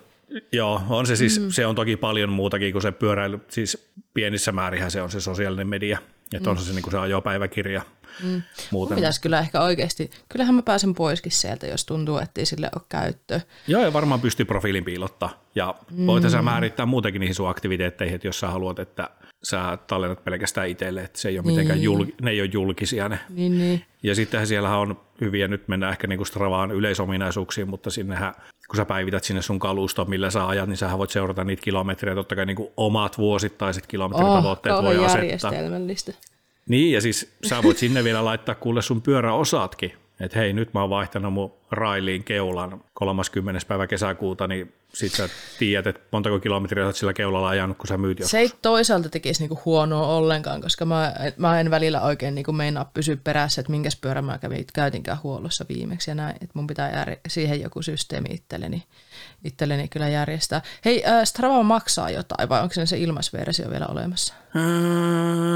Speaker 1: Joo, on se siis, mm. se on toki paljon muutakin kuin se pyöräily, siis pienissä määrihän se on se sosiaalinen media, että mm. on se se, niin kuin se ajopäiväkirja. Mm.
Speaker 2: Muuten. pitäisi kyllä ehkä oikeasti, kyllähän mä pääsen poiskin sieltä, jos tuntuu, että ei sille ole käyttöä.
Speaker 1: Joo, ja varmaan pystyy profiilin piilottaa. Ja mm. voit sä määrittää muutenkin niihin sun aktiviteetteihin, että jos sä haluat, että sä tallennat pelkästään itselle, että se ei ole niin. mitenkään jul, ne ei ole julkisia ne.
Speaker 2: Niin, niin.
Speaker 1: Ja sittenhän siellä on hyviä, nyt mennään ehkä niinku Stravaan yleisominaisuuksiin, mutta sinnehän, kun sä päivität sinne sun kaluston, millä sä ajat, niin sä voit seurata niitä kilometrejä, totta kai niinku omat vuosittaiset kilometritavoitteet oh, voi asettaa. Niin, ja siis sä voit sinne vielä laittaa kuule sun pyöräosatkin, että hei, nyt mä oon vaihtanut mun railiin keulan 30. päivä kesäkuuta, niin sit sä tiedät, että montako kilometriä olet sillä keulalla ajanut, kun sä myyt joskus.
Speaker 2: Se ei toisaalta tekisi niinku huonoa ollenkaan, koska mä, mä en välillä oikein niinku meinaa pysyä perässä, että minkäs pyörä mä kävin, käytinkään huollossa viimeksi ja näin, että mun pitää jär, siihen joku systeemi itselleni, itselleni kyllä järjestää. Hei, äh, Strava maksaa jotain vai onko se se ilmaisversio vielä olemassa?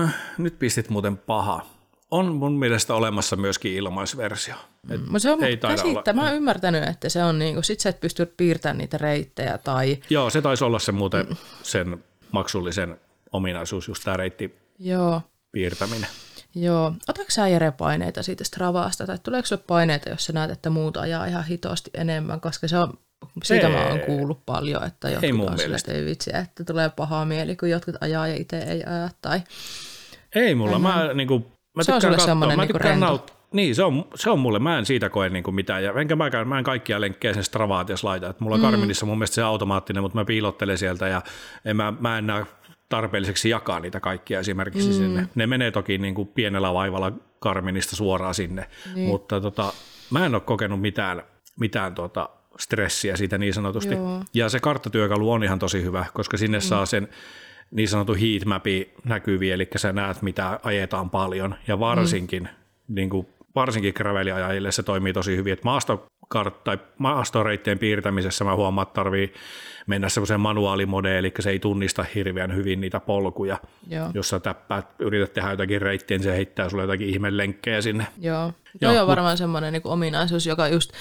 Speaker 1: Äh, nyt pistit muuten paha on mun mielestä olemassa myöskin ilmaisversio.
Speaker 2: Et mm. se on ei käsittä. Mä oon ymmärtänyt, että se on niinku, sit sä et pysty piirtämään niitä reittejä tai...
Speaker 1: Joo, se taisi olla se muuten mm. sen maksullisen ominaisuus, just tämä reitti Joo. piirtäminen.
Speaker 2: Joo. Otatko sä Jere paineita siitä Stravaasta, tai tuleeko sulle paineita, jos sä näet, että muut ajaa ihan hitosti enemmän, koska se on, siitä ei, mä oon kuullut paljon, että jotkut ei mun mielestä. ei vitsi, että tulee paha mieli, kun jotkut ajaa ja itse ei aja, tai...
Speaker 1: Ei mulla, mä niinku Mä
Speaker 2: se on sulle semmoinen niin rento. Naut-
Speaker 1: niin, se on, se on mulle. Mä en siitä koe niin kuin mitään. Ja enkä mä, mä en kaikkia lenkkejä sen Stravaat, jos laitan. mulla on mm. Karminissa mun mielestä se automaattinen, mutta mä piilottelen sieltä ja en mä, mä en näe tarpeelliseksi jakaa niitä kaikkia esimerkiksi mm. sinne. Ne menee toki niin kuin pienellä vaivalla Karminista suoraan sinne, niin. mutta tota, mä en ole kokenut mitään, mitään tota, stressiä siitä niin sanotusti. Joo. Ja se karttatyökalu on ihan tosi hyvä, koska sinne mm. saa sen niin sanottu heatmapi näkyviä, eli sä näet, mitä ajetaan paljon, ja varsinkin, mm. niin kuin, varsinkin graveliajajille se toimii tosi hyvin, että maastokart- tai maastoreittien piirtämisessä mä huomaan, että tarvii mennä semmoiseen manuaalimodeen, eli se ei tunnista hirveän hyvin niitä polkuja. Joo. Jos sä täppäät, yrität tehdä jotakin reittiä, niin se heittää sulle jotakin ihmelenkkejä sinne.
Speaker 2: Joo, Joo on varmaan mut... semmoinen niin ominaisuus, joka just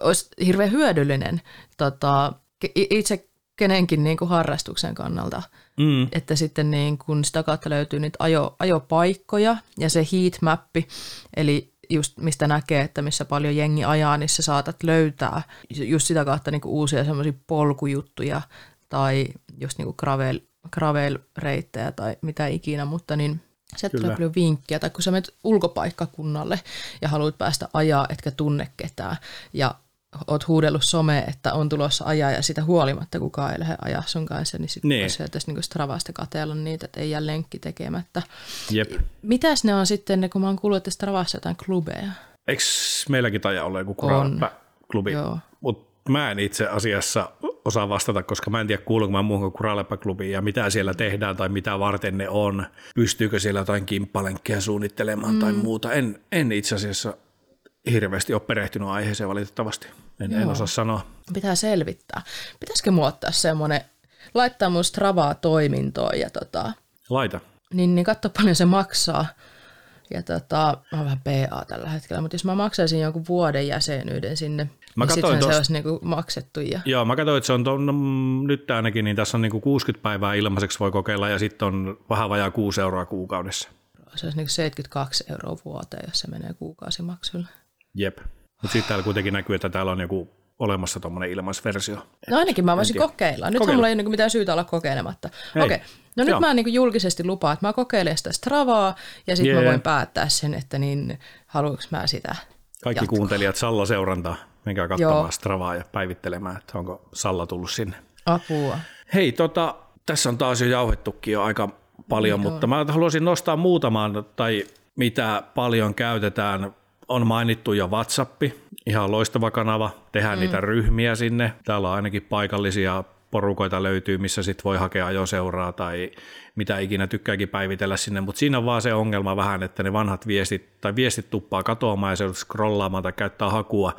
Speaker 2: olisi hirveän hyödyllinen tota, itse kenenkin niin kuin harrastuksen kannalta. Mm. Että sitten niin kun sitä kautta löytyy niitä ajo, ajopaikkoja ja se heatmappi, eli just mistä näkee, että missä paljon jengi ajaa, niin sä saatat löytää just sitä kautta niin uusia semmoisia polkujuttuja tai just niin gravel, gravel-reittejä tai mitä ikinä, mutta niin Sieltä tulee paljon vinkkiä, tai kun sä menet ulkopaikkakunnalle ja haluat päästä ajaa, etkä tunne ketään, ja oot huudellut some, että on tulossa ajaa ja sitä huolimatta kukaan ei lähde ajaa sun kanssa, niin sitten niin. sieltä niin Stravasta katella niitä, että ei jää lenkki tekemättä.
Speaker 1: Jep.
Speaker 2: Mitäs ne on sitten, kun mä oon kuullut, että Stravassa jotain klubeja?
Speaker 1: Eikö meilläkin taja olla joku klubi? Mutta mä en itse asiassa osaa vastata, koska mä en tiedä kuuluuko mä muuhun kuin ja mitä siellä tehdään tai mitä varten ne on. Pystyykö siellä jotain kimppalenkkiä suunnittelemaan mm. tai muuta. En, en itse asiassa hirveästi ole perehtynyt aiheeseen valitettavasti. En, en osaa sanoa.
Speaker 2: Pitää selvittää. Pitäisikö muuttaa ottaa semmoinen, laittaa mun Stravaa toimintoon ja tota...
Speaker 1: Laita.
Speaker 2: Niin, niin katso paljon se maksaa. Ja tota, mä oon vähän PA tällä hetkellä, mutta jos mä maksaisin jonkun vuoden jäsenyyden sinne,
Speaker 1: Mä
Speaker 2: niin
Speaker 1: katsoin
Speaker 2: sittenhän se
Speaker 1: tosta-
Speaker 2: olisi niinku maksettu. Ja...
Speaker 1: Joo, mä katsoin, että se on ton, mm, nyt ainakin, niin tässä on niinku 60 päivää ilmaiseksi voi kokeilla ja sitten on vähän vajaa 6 euroa kuukaudessa.
Speaker 2: Se olisi niinku 72 euroa vuoteen, jos se menee kuukausimaksulle.
Speaker 1: Jep. Mutta sitten täällä kuitenkin näkyy, että täällä on joku olemassa tuommoinen ilmaisversio.
Speaker 2: No ainakin mä voisin kokeilla. Nyt mulla ei niinku mitään syytä olla kokeilematta.
Speaker 1: Ei.
Speaker 2: Okei, no nyt
Speaker 1: Joo.
Speaker 2: mä niinku julkisesti lupaan, että mä kokeilen sitä Stravaa ja sitten
Speaker 1: Jee.
Speaker 2: mä voin päättää sen, että niin haluanko mä sitä.
Speaker 1: Kaikki
Speaker 2: Jatkoa.
Speaker 1: kuuntelijat Salla seurantaa. Menkää katsomaan
Speaker 2: Joo.
Speaker 1: Stravaa ja päivittelemään, että onko Salla tullut sinne.
Speaker 2: Apua.
Speaker 1: Hei, tota, tässä on taas jo jauhettukin jo aika paljon,
Speaker 2: Niin
Speaker 1: mutta mä haluaisin nostaa muutaman, tai mitä paljon käytetään. On mainittu jo WhatsApp, ihan loistava kanava, tehdään mm. niitä ryhmiä sinne. Täällä on ainakin paikallisia porukoita löytyy, missä sit voi hakea ajoseuraa tai mitä ikinä tykkääkin päivitellä sinne, mutta siinä on vaan se ongelma vähän, että ne vanhat viestit tai viestit tuppaa katoamaan ja se joudut scrollaamaan tai käyttää hakua,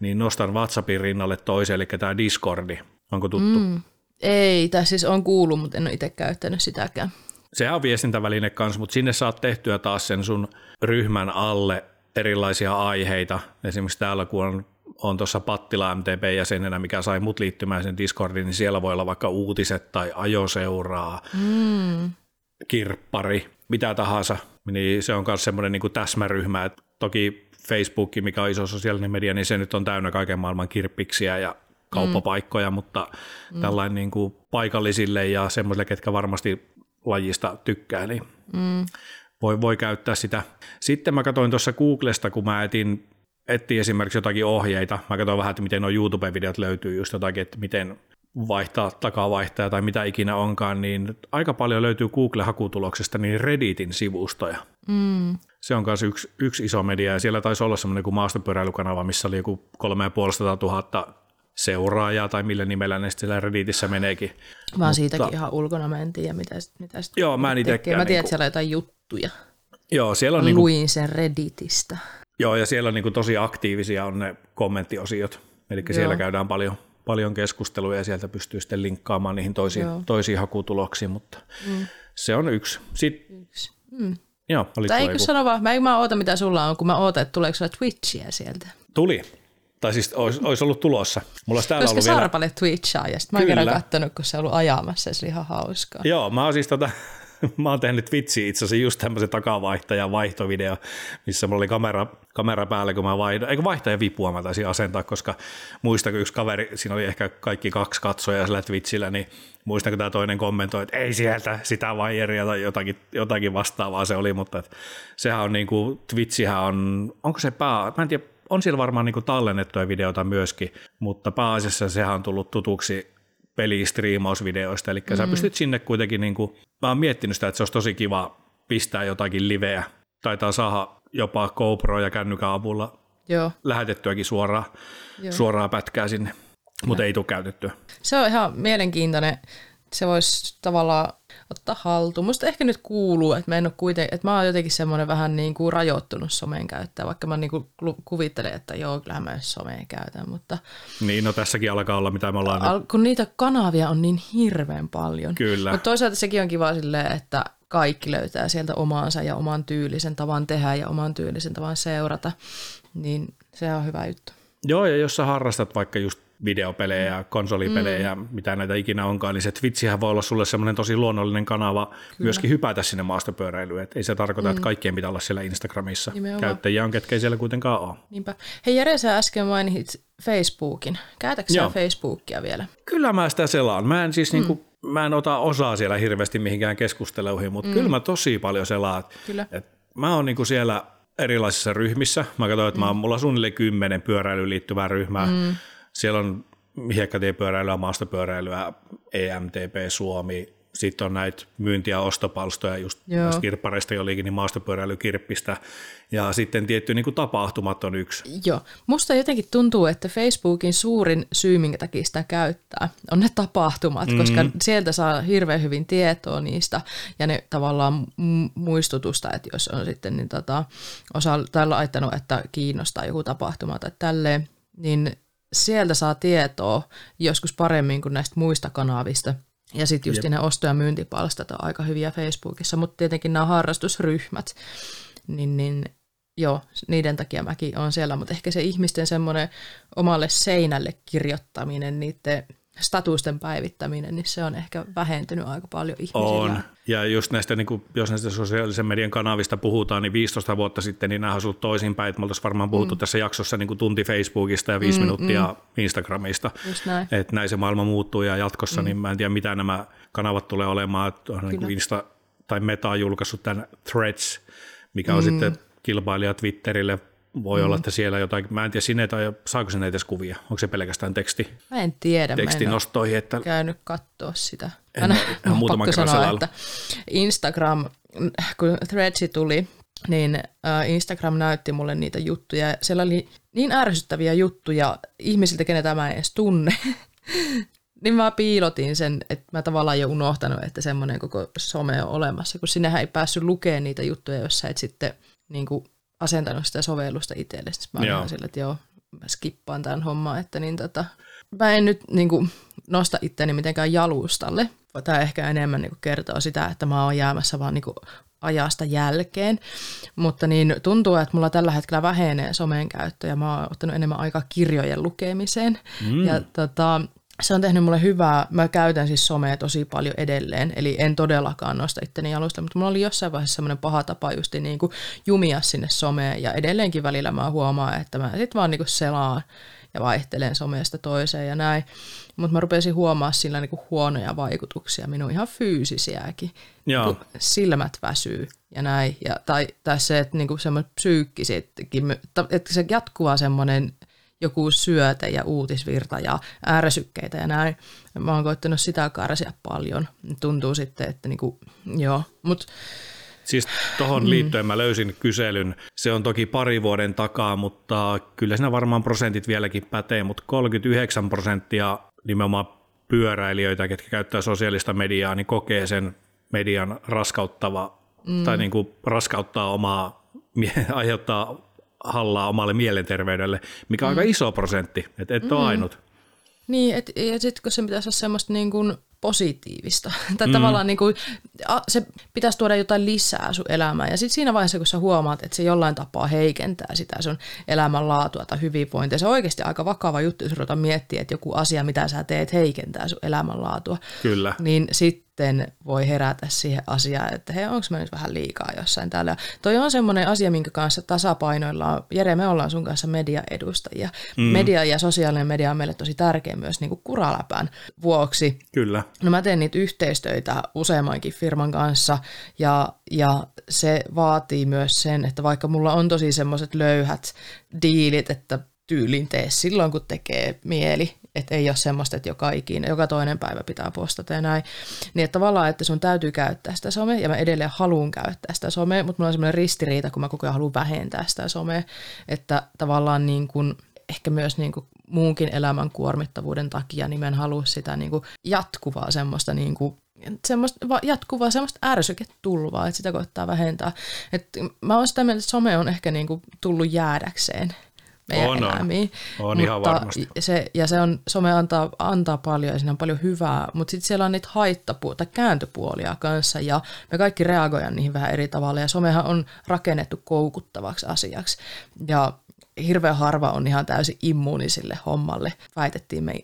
Speaker 1: niin nostan WhatsAppin rinnalle toisen, eli tämä Discordi. Onko tuttu? Mm.
Speaker 2: Ei, tai siis on kuullut, mutta en ole itse käyttänyt sitäkään.
Speaker 1: Sehän on viestintäväline kanssa, mutta sinne saat tehtyä taas sen sun ryhmän alle erilaisia aiheita. Esimerkiksi täällä, kun on, on tuossa Pattila MTP-jäsenenä, mikä sai mut liittymään sen Discordiin, niin siellä voi olla vaikka uutiset tai ajoseuraa, mm. kirppari, mitä tahansa. Niin se on myös semmoinen niin täsmäryhmä. Et toki Facebook, mikä on iso sosiaalinen media, niin se nyt on täynnä kaiken maailman kirppiksiä ja kauppapaikkoja, mm. mutta mm. tällainen niin kuin paikallisille ja semmoisille, ketkä varmasti lajista tykkää, niin mm. Voi, voi käyttää sitä. Sitten mä katsoin tuossa Googlesta, kun mä etin, etsin esimerkiksi jotakin ohjeita. Mä katsoin vähän, että miten nuo YouTube-videot löytyy just jotakin, että miten vaihtaa takavaihtaja tai mitä ikinä onkaan, niin aika paljon löytyy Google-hakutuloksesta niin Redditin sivustoja.
Speaker 2: Mm.
Speaker 1: Se on myös yksi, yksi iso media, ja siellä taisi olla semmoinen kuin maastopyöräilykanava, missä oli joku 3500 000 seuraajaa, tai millä nimellä ne sitten siellä Redditissä meneekin.
Speaker 2: Vaan siitäkin ihan ulkona mä en tiedä, mitä, sit- mitä sit
Speaker 1: Joo, mä en
Speaker 2: tekee.
Speaker 1: itekään
Speaker 2: Mä tiedän,
Speaker 1: niinku-
Speaker 2: että siellä on jotain juttuja.
Speaker 1: Joo, siellä on, niinku,
Speaker 2: Luin sen Redditistä.
Speaker 1: joo, ja siellä on niinku tosi aktiivisia on ne kommenttiosiot, eli siellä käydään paljon, paljon keskusteluja, ja sieltä pystyy sitten linkkaamaan niihin toisiin,
Speaker 2: Joo.
Speaker 1: toisiin hakutuloksiin, mutta mm. se on yksi. Sitten,
Speaker 2: Yksi. Mm.
Speaker 1: joo, oli
Speaker 2: Tai eikö sano vaan, mä en mä oota mitä sulla on, kun mä ootan, että tuleeko sulla Twitchiä sieltä.
Speaker 1: Tuli. Tai siis olisi, olisi ollut tulossa. Mulla olisi täällä
Speaker 2: Koska
Speaker 1: ollut vielä...
Speaker 2: Sarpalle Twitchaa ja sitten mä oon kerran kattonut, kun se on ollut ajamassa ja se oli ihan hauskaa.
Speaker 1: Joo, mä oon siis tota, mä oon tehnyt Twitchiin itse asiassa just tämmöisen takavaihtajan vaihtovideo, missä mulla oli kamera, kamera päällä, kun mä vaihdoin, eikö vaihtajan vipua mä taisin asentaa, koska muistan, kun yksi kaveri, siinä oli ehkä kaikki kaksi katsojaa sillä Twitchillä, niin muistan, kun tämä toinen kommentoi, että ei sieltä sitä vaijeria tai jotakin, jotakin vastaavaa se oli, mutta et, sehän on niin kuin, Twitchihän on, onko se pää, mä en tiedä, on siellä varmaan niin kuin tallennettuja videoita myöskin, mutta pääasiassa sehän on tullut tutuksi pelistriimausvideoista, eli mm. sä pystyt sinne kuitenkin, niin kuin, mä oon miettinyt sitä, että se olisi tosi kiva pistää jotakin liveä, taitaa saada jopa GoPro ja kännykän avulla
Speaker 2: Joo.
Speaker 1: lähetettyäkin suoraan,
Speaker 2: Joo.
Speaker 1: suoraan pätkää sinne, mutta ei tule käytettyä.
Speaker 2: Se on ihan mielenkiintoinen. Se voisi tavallaan ottaa haltuun. Musta ehkä nyt kuuluu, että mä en ole kuiten, että mä oon jotenkin semmoinen vähän niin kuin rajoittunut somen käyttäjä, vaikka mä niin kuin kuvittelen, että joo, kyllähän mä somea käytän, mutta
Speaker 1: Niin, no tässäkin alkaa olla, mitä me ollaan
Speaker 2: al- kun niitä kanavia on niin hirveän paljon.
Speaker 1: Kyllä.
Speaker 2: Mutta toisaalta sekin on kiva silleen, että kaikki löytää sieltä omaansa ja oman tyylisen tavan tehdä ja oman tyylisen tavan seurata, niin se on hyvä juttu.
Speaker 1: Joo, ja jos sä harrastat vaikka just videopelejä ja konsolipelejä ja mitä näitä ikinä onkaan, niin se Twitchihän voi olla sulle semmoinen tosi luonnollinen kanava Kyllä. myöskin hypätä sinne maastopyöräilyyn. Et ei se tarkoita, että kaikkien pitää olla siellä Instagramissa.
Speaker 2: Nimenomaan.
Speaker 1: Käyttäjiä on, ketkä ei siellä kuitenkaan ole.
Speaker 2: Niinpä. Hei Jere, sä äsken mainitsit Facebookin. Käytätkö sä. Facebookia vielä?
Speaker 1: Kyllä mä sitä selaan. Mä en siis mm. niinku, mä en ota osaa siellä hirveästi mihinkään keskusteluihin, mutta mm. kyllä mä tosi paljon selaan.
Speaker 2: Kyllä.
Speaker 1: Et mä oon niinku siellä erilaisissa ryhmissä. Mä katsoin, että mm. mä oon, mulla on suunnilleen kymmenen pyöräilyyn liittyvää ryhmää. Mm. Siellä on hiekkatiepyöräilyä, maastopyöräilyä, EMTP Suomi, sitten on näitä myynti- ja ostopalstoja, just
Speaker 2: Joo.
Speaker 1: kirppareista jo liikin, niin maastopyöräilykirppistä. Ja sitten tietty niin kuin tapahtumat on yksi.
Speaker 2: Joo. Musta jotenkin tuntuu, että Facebookin suurin syy, minkä takia sitä käyttää, on ne tapahtumat, mm. koska sieltä saa hirveän hyvin tietoa niistä ja ne tavallaan mu- muistutusta, että jos on sitten niin tota, osa, tai laittanut, että kiinnostaa joku tapahtuma tai tälleen, niin sieltä saa tietoa joskus paremmin kuin näistä muista kanavista. Ja sitten just ne osto- ja myyntipalstat on aika hyviä Facebookissa, mutta tietenkin nämä harrastusryhmät, niin, niin joo, niiden takia mäkin on siellä, mutta ehkä se ihmisten semmoinen omalle seinälle kirjoittaminen, niiden statusten päivittäminen, niin se on ehkä vähentynyt aika paljon ihmisillä.
Speaker 1: On. Ja just näistä, niin kuin, jos näistä sosiaalisen median kanavista puhutaan, niin 15 vuotta sitten niin nämä on ollut toisinpäin. Että me oltaisiin varmaan puhuttu mm. tässä jaksossa niin kuin tunti Facebookista ja viisi mm, minuuttia mm. Instagramista.
Speaker 2: Just näin.
Speaker 1: Että näin se maailma muuttuu ja jatkossa, mm. niin mä en tiedä mitä nämä kanavat tulee olemaan. Että on niin kuin Insta tai Meta on julkaissut tämän Threads, mikä on mm. sitten kilpailija Twitterille voi mm. olla, että siellä jotain, mä en tiedä, sinne tai saako sinne edes kuvia, onko se pelkästään teksti?
Speaker 2: Mä en tiedä,
Speaker 1: tekstinostoihin,
Speaker 2: mä en
Speaker 1: että...
Speaker 2: käynyt katsoa sitä.
Speaker 1: En, en, en muutaman kerran sanoa,
Speaker 2: että Instagram, kun Threadsi tuli, niin Instagram näytti mulle niitä juttuja. Siellä oli niin ärsyttäviä juttuja ihmisiltä, kenetä mä en edes tunne. niin mä piilotin sen, että mä tavallaan jo unohtanut, että semmoinen koko some on olemassa, kun sinnehän ei päässyt lukemaan niitä juttuja, jos sä et sitten niin kuin asentanut sitä sovellusta itselle. Sitten mä olin sille, että joo, mä skippaan tämän homman, että niin tota, mä en nyt niin kuin, nosta itteni mitenkään jalustalle. Tämä ehkä enemmän niin kuin, kertoo sitä, että mä oon jäämässä vaan niin kuin, ajasta jälkeen, mutta niin tuntuu, että mulla tällä hetkellä vähenee somen käyttö ja mä oon ottanut enemmän aikaa kirjojen lukemiseen. Mm. Ja tota, se on tehnyt mulle hyvää. Mä käytän siis somea tosi paljon edelleen, eli en todellakaan nosta itteni jalusta, mutta mulla oli jossain vaiheessa semmoinen paha tapa just niin kuin jumia sinne someen, ja edelleenkin välillä mä huomaan, että mä sit vaan niin kuin selaan ja vaihtelen somesta toiseen ja näin. Mutta mä rupesin huomaa sillä niin kuin huonoja vaikutuksia, minun ihan fyysisiäkin. Joo. Niin silmät väsyy ja näin. Ja, tai, tai se, että niin semmoinen psyykkisetkin, että se jatkuva semmoinen joku syöte ja uutisvirta ja ääräsykkeitä ja näin. Mä oon koittanut sitä karsia paljon. Tuntuu sitten, että niinku, joo, mut
Speaker 1: Siis tuohon mm. liittyen mä löysin kyselyn. Se on toki pari vuoden takaa, mutta kyllä siinä varmaan prosentit vieläkin pätee, mutta 39 prosenttia nimenomaan pyöräilijöitä, ketkä käyttää sosiaalista mediaa, niin kokee sen median raskauttava mm. tai niin kuin raskauttaa omaa, aiheuttaa hallaa omalle mielenterveydelle, mikä on mm. aika iso prosentti, että et mm. ole ainut.
Speaker 2: Niin, et, ja sitten kun se pitäisi olla semmoista niin kuin positiivista. Tai mm. tavallaan niin kuin, se pitäisi tuoda jotain lisää sun elämään. Ja sitten siinä vaiheessa, kun sä huomaat, että se jollain tapaa heikentää sitä sun elämänlaatua tai hyvinvointia, se on oikeasti aika vakava juttu, jos ruvetaan miettiä, että joku asia, mitä sä teet, heikentää sun elämänlaatua.
Speaker 1: Kyllä.
Speaker 2: Niin sitten sitten voi herätä siihen asiaan, että hei, onko mä nyt vähän liikaa jossain täällä. Toi on semmoinen asia, minkä kanssa tasapainoillaan. Jere, me ollaan sun kanssa mediaedustajia. Mm. Media ja sosiaalinen media on meille tosi tärkeä myös niin kuin kuraläpän vuoksi.
Speaker 1: Kyllä.
Speaker 2: No mä teen niitä yhteistöitä useammankin firman kanssa ja, ja se vaatii myös sen, että vaikka mulla on tosi semmoiset löyhät diilit, että tyylin tee silloin, kun tekee mieli että ei ole semmoista, että joka ikinä, joka toinen päivä pitää postata ja näin. Niin että tavallaan, että sun täytyy käyttää sitä somea, ja mä edelleen haluan käyttää sitä somea, mutta mulla on semmoinen ristiriita, kun mä koko ajan haluan vähentää sitä somea, että tavallaan niin kuin, ehkä myös niin kuin muunkin elämän kuormittavuuden takia, niin mä en halua sitä niin kuin jatkuvaa semmoista niin kuin semmoista jatkuvaa semmoista ärsyketulvaa, että sitä koittaa vähentää. Et mä oon sitä mieltä, että some on ehkä niin tullut jäädäkseen meidän on, elämiin.
Speaker 1: On, on ihan varmasti.
Speaker 2: Se, ja se on, some antaa, antaa paljon ja siinä on paljon hyvää, mutta sitten siellä on niitä haittapu- tai kääntöpuolia kanssa ja me kaikki reagoidaan niihin vähän eri tavalla ja somehan on rakennettu koukuttavaksi asiaksi ja hirveän harva on ihan täysin immuunisille hommalle, väitettiin me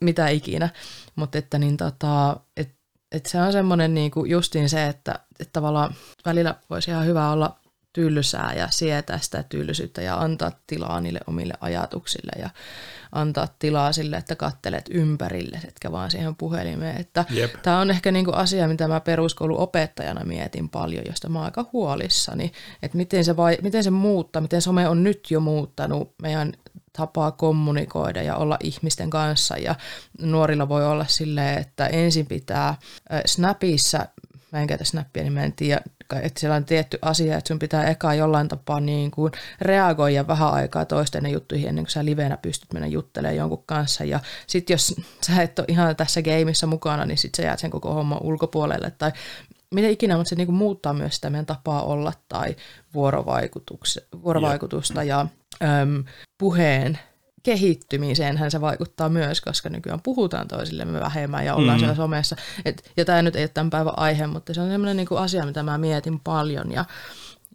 Speaker 2: mitä ikinä, mutta että niin tota, et, et se on semmoinen niinku justiin se, että, että tavallaan välillä voisi ihan hyvä olla tylsää ja sietää sitä tylsyyttä ja antaa tilaa niille omille ajatuksille ja antaa tilaa sille, että kattelet ympärille, etkä vaan siihen puhelimeen. Että tämä on ehkä niinku asia, mitä mä peruskouluopettajana mietin paljon, josta mä oon aika huolissani, että miten se, vai, miten se muuttaa, miten some on nyt jo muuttanut meidän tapaa kommunikoida ja olla ihmisten kanssa. Ja nuorilla voi olla silleen, että ensin pitää Snapissa mä en käytä snappia, niin mä en tiedä, että siellä on tietty asia, että sun pitää eka jollain tapaa niin kuin reagoida vähän aikaa toisten juttuihin ennen kuin sä livenä pystyt mennä juttelemaan jonkun kanssa. Ja sitten jos sä et ole ihan tässä gameissa mukana, niin sitten sä jäät sen koko homman ulkopuolelle tai miten ikinä, mutta se niin kuin muuttaa myös sitä meidän tapaa olla tai vuorovaikutusta ja, ja äm, puheen kehittymiseenhän se vaikuttaa myös, koska nykyään puhutaan toisillemme vähemmän ja ollaan mm. siellä somessa. Et, ja tämä nyt ei ole tämän päivän aihe, mutta se on sellainen niin kuin asia, mitä mä mietin paljon ja,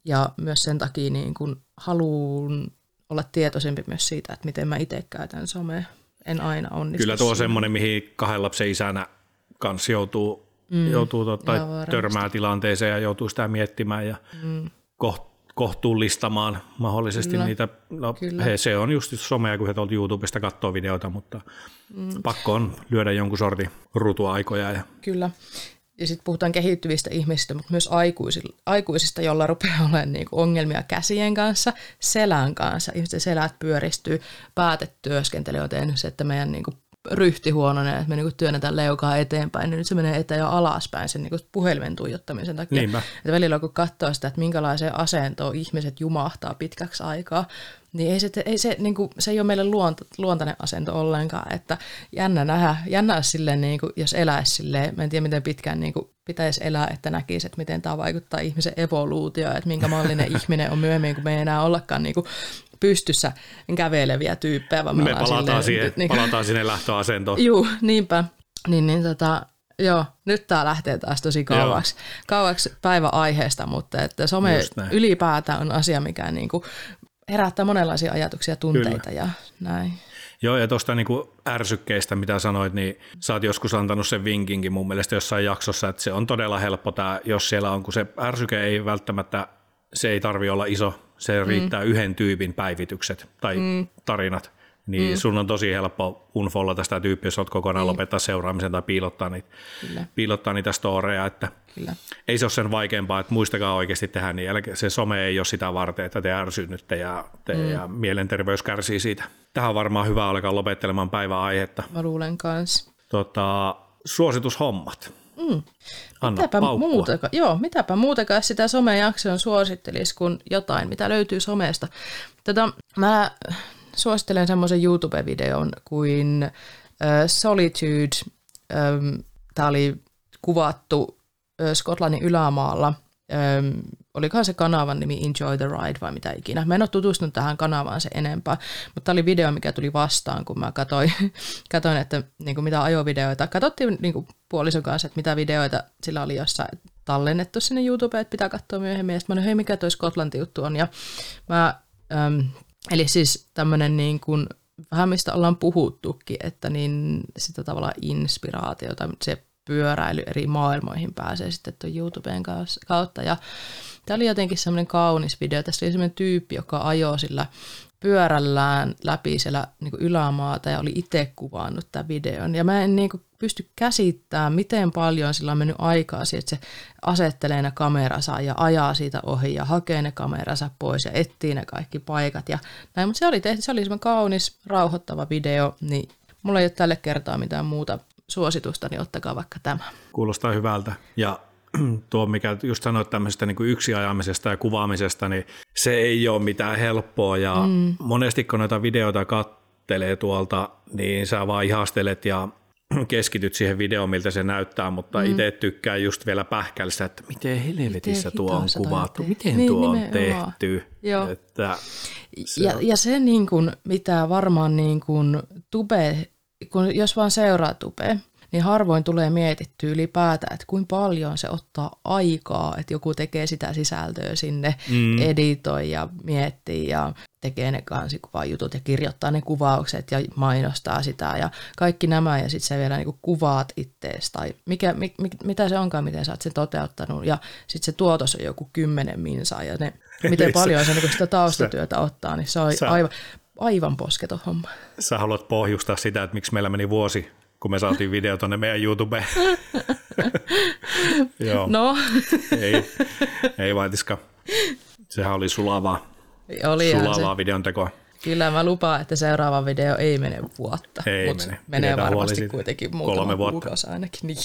Speaker 2: ja myös sen takia niin kun haluan olla tietoisempi myös siitä, että miten mä itse käytän somea. En aina onnistu.
Speaker 1: Kyllä tuo on semmoinen, mihin kahden lapsen isänä kanssa joutuu, mm, joutuu totta, törmää tilanteeseen ja joutuu sitä miettimään ja mm. koht, kohtuullistamaan mahdollisesti Kyllä. niitä. No, Kyllä. He, se on just somea, kun he tuolta YouTubesta katsoo videoita, mutta mm. pakko on lyödä jonkun sortin rutuaikoja. Ja...
Speaker 2: Kyllä. Ja sitten puhutaan kehittyvistä ihmisistä, mutta myös aikuisista, joilla rupeaa olemaan niinku ongelmia käsien kanssa, selän kanssa. Ihmisten selät pyöristyy, päätet työskentely on tehnyt se, että meidän niinku ryhti huononee, että me niinku työnnetään leukaa eteenpäin, niin nyt se menee eteen ja alaspäin sen niinku puhelimen tuijottamisen takia.
Speaker 1: Niinpä.
Speaker 2: Että välillä kun katsoo sitä, että minkälaiseen asentoon ihmiset jumahtaa pitkäksi aikaa, niin ei se, ei se, niin kuin, se ei ole meille luonto, luontainen asento ollenkaan, että jännä nähdä, jännä silleen, niin kuin, jos eläisi silleen, mä en tiedä miten pitkään niin kuin, pitäisi elää, että näkisi, että miten tämä vaikuttaa ihmisen evoluutioon, että minkä mallinen ihminen on myöhemmin, kun me ei enää ollakaan niin kuin, pystyssä käveleviä tyyppejä.
Speaker 1: Vaan me, me palataan, silleen, siihen, niin, palataan sinne lähtöasentoon.
Speaker 2: Juu, niinpä. Niin, niin tota, Joo, nyt tämä lähtee taas tosi kauaksi, kauaksi päiväaiheesta, mutta että some ylipäätään on asia, mikä niin kuin herättää monenlaisia ajatuksia, tunteita Kyllä. ja näin.
Speaker 1: Joo, ja tuosta niin ärsykkeistä, mitä sanoit, niin sä oot joskus antanut sen vinkinkin mun mielestä jossain jaksossa, että se on todella helppo tämä, jos siellä on, kun se ärsyke ei välttämättä, se ei tarvi olla iso, se riittää mm. yhden tyypin päivitykset tai mm. tarinat – niin mm. sun on tosi helppo unfollata sitä tyyppiä, jos olet kokonaan mm. lopettaa seuraamisen tai piilottaa niitä, piilottaa niitä storeja, että Kyllä. ei se ole sen vaikeampaa, että muistakaa oikeasti tehdä niin, se some ei ole sitä varten, että te ärsynytte ja, te, mm. ja mielenterveys kärsii siitä. Tähän on varmaan hyvä alkaa lopettelemaan päivän aihetta.
Speaker 2: Mä luulen kanssa.
Speaker 1: Tota, suositushommat. Mm.
Speaker 2: Anna mitäpä muutaka, joo, mitäpä muutakaan sitä somejaksoon suosittelisi kuin jotain, mitä löytyy somesta. Tätä, mä suosittelen semmoisen YouTube-videon kuin uh, Solitude. Um, Tämä oli kuvattu uh, Skotlannin ylämaalla. Um, olikohan se kanavan nimi Enjoy the Ride vai mitä ikinä. Mä en ole tutustunut tähän kanavaan se enempää, mutta tämä oli video, mikä tuli vastaan, kun mä katsoin, katsoin että niin kuin mitä ajovideoita. Katsottiin niin kuin puolison kanssa, että mitä videoita sillä oli jossain tallennettu sinne YouTubeen, että pitää katsoa myöhemmin. Sitten mä olin, hei mikä toi Skotlanti juttu on. Ja mä um, Eli siis tämmöinen niin kuin, vähän mistä ollaan puhuttukin, että niin sitä tavalla inspiraatiota, se pyöräily eri maailmoihin pääsee sitten tuon YouTuben kautta. Ja tämä oli jotenkin semmoinen kaunis video. Tässä oli semmoinen tyyppi, joka ajoi sillä pyörällään läpi siellä niin ylämaata ja oli itse kuvannut tämän videon. Ja mä en niin kuin pysty käsittämään, miten paljon sillä on mennyt aikaa siihen, että se asettelee ne kameransa ja ajaa siitä ohi ja hakee ne kameransa pois ja etsii ne kaikki paikat. Ja näin, mutta se oli tehty, se oli semmoinen kaunis, rauhoittava video, niin mulla ei ole tälle kertaa mitään muuta suositusta, niin ottakaa vaikka tämä.
Speaker 1: Kuulostaa hyvältä. Ja tuo, mikä just sanoit tämmöisestä niin yksiajamisesta ja kuvaamisesta, niin se ei ole mitään helppoa. Ja mm. monesti kun noita videoita kattelee tuolta, niin sä vaan ihastelet ja keskityt siihen videoon, miltä se näyttää, mutta mm. itse tykkää just vielä pähkäistä, että miten helvetissä miten tuo on kuvattu, miten niin, tuo on tehty.
Speaker 2: Joo. Että se ja, on. ja se, niin kuin, mitä varmaan niin kuin tube, kun jos vaan seuraa tube, niin harvoin tulee mietittyä ylipäätään, että kuinka paljon se ottaa aikaa, että joku tekee sitä sisältöä sinne, mm. editoi ja miettii ja tekee ne jutut ja kirjoittaa ne kuvaukset ja mainostaa sitä ja kaikki nämä ja sitten se vielä niinku kuvaat ittees tai mikä, mi, mi, mitä se onkaan, miten sä oot sen toteuttanut ja sitten se tuotos on joku kymmenen minsaa ja ne, miten paljon se niinku sitä taustatyötä ottaa, niin se on aivan, aivan posketon homma.
Speaker 1: Sä haluat pohjustaa sitä, että miksi meillä meni vuosi kun me saatiin video tuonne meidän YouTubeen.
Speaker 2: Joo. No.
Speaker 1: ei, ei vaitiska. Sehän oli sulavaa, oli sulavaa videon tekoa.
Speaker 2: Kyllä mä lupaan, että seuraava video ei mene vuotta, ei mutta mene. menee varmasti kuitenkin muutama kolme vuotta. kuukausi ainakin. Niin.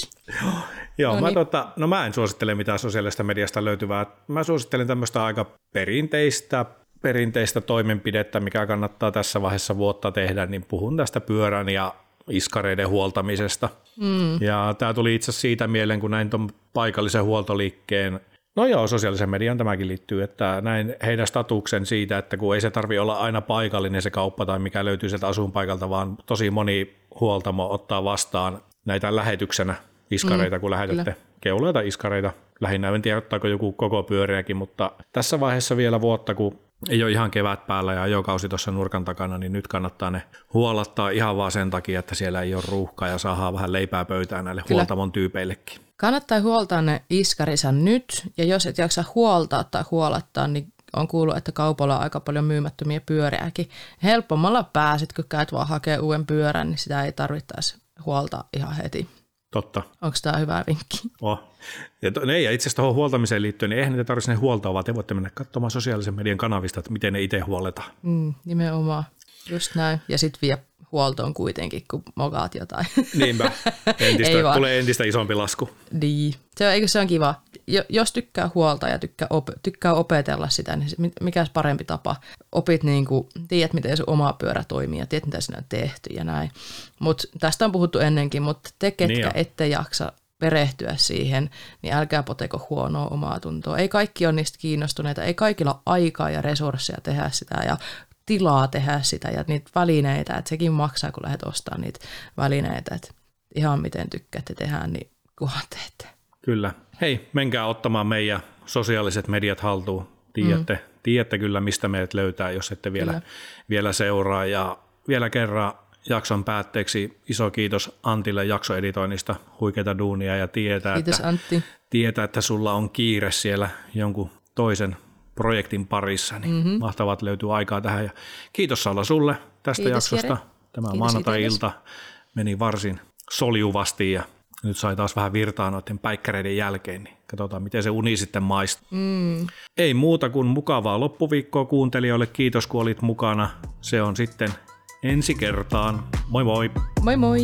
Speaker 1: Joo, Joo no, mä, niin. tota, no mä en suosittele mitään sosiaalista mediasta löytyvää. Mä suosittelen tämmöistä aika perinteistä perinteistä toimenpidettä, mikä kannattaa tässä vaiheessa vuotta tehdä, niin puhun tästä pyörän ja iskareiden huoltamisesta. Mm. Ja tämä tuli itse siitä mieleen, kun näin tuon paikallisen huoltoliikkeen No joo, sosiaalisen median tämäkin liittyy, että näin heidän statuksen siitä, että kun ei se tarvi olla aina paikallinen se kauppa tai mikä löytyy sieltä asuinpaikalta, vaan tosi moni huoltamo ottaa vastaan näitä lähetyksenä iskareita, mm, kun lähetätte keuloja tai iskareita lähinnä en tiedä ottaako joku koko pyöriäkin, mutta tässä vaiheessa vielä vuotta, kun ei ole ihan kevät päällä ja ajokausi tuossa nurkan takana, niin nyt kannattaa ne huolattaa ihan vaan sen takia, että siellä ei ole ruuhkaa ja saadaan vähän leipää pöytään näille Kyllä. huoltamon tyypeillekin.
Speaker 2: Kannattaa huoltaa ne iskarinsa nyt, ja jos et jaksa huoltaa tai huolattaa, niin on kuullut, että kaupalla on aika paljon myymättömiä pyöriäkin. Helpommalla pääset, kun käyt vaan hakee uuden pyörän, niin sitä ei tarvittaisi huoltaa ihan heti.
Speaker 1: Totta.
Speaker 2: Onko tämä hyvä vinkki?
Speaker 1: Oh. Ja, to, ne, ja itse asiassa tuohon huoltamiseen liittyen, niin eihän ne tarvitse ne huoltaa, vaan te voitte mennä katsomaan sosiaalisen median kanavista, että miten ne itse huoletaan.
Speaker 2: Mm, nimenomaan. Just näin. Ja sitten vie huoltoon kuitenkin, kun mokaat jotain.
Speaker 1: Niinpä. Entistä, tulee entistä isompi lasku.
Speaker 2: Niin. Se on, eikö se on kiva? Jos tykkää huolta ja tykkää, op, tykkää opetella sitä, niin mikä parempi tapa? Opit niin kuin, tiedät, miten sun oma pyörä toimii ja tiedät, mitä sinä on tehty ja näin. Mutta tästä on puhuttu ennenkin, mutta te, ketkä niin ette jaksa perehtyä siihen, niin älkää poteko huonoa omaa tuntoa. Ei kaikki ole niistä kiinnostuneita, ei kaikilla ole aikaa ja resursseja tehdä sitä ja tilaa tehdä sitä ja niitä välineitä, että sekin maksaa, kun lähdet ostamaan niitä välineitä, että ihan miten tykkäätte tehdä, niin kunhan teette.
Speaker 1: Kyllä. Hei, menkää ottamaan meidän sosiaaliset mediat haltuun. Tiedätte, mm. tiedätte kyllä, mistä meidät löytää, jos ette vielä, vielä seuraa. Ja vielä kerran jakson päätteeksi iso kiitos Antille jaksoeditoinnista, huikeita duunia ja tietää,
Speaker 2: kiitos,
Speaker 1: että,
Speaker 2: Antti.
Speaker 1: tietää, että sulla on kiire siellä jonkun toisen projektin parissa, niin mm-hmm. mahtavaa, että löytyy aikaa tähän. Ja kiitos Salla sulle tästä kiitos, jaksosta. Jere. Tämä maanantai-ilta meni varsin soljuvasti ja nyt sai taas vähän virtaa noiden päikkäreiden jälkeen, niin katsotaan miten se uni sitten maistuu. Mm. Ei muuta kuin mukavaa loppuviikkoa kuuntelijoille. Kiitos kun olit mukana. Se on sitten ensi kertaan. Moi moi!
Speaker 2: Moi moi!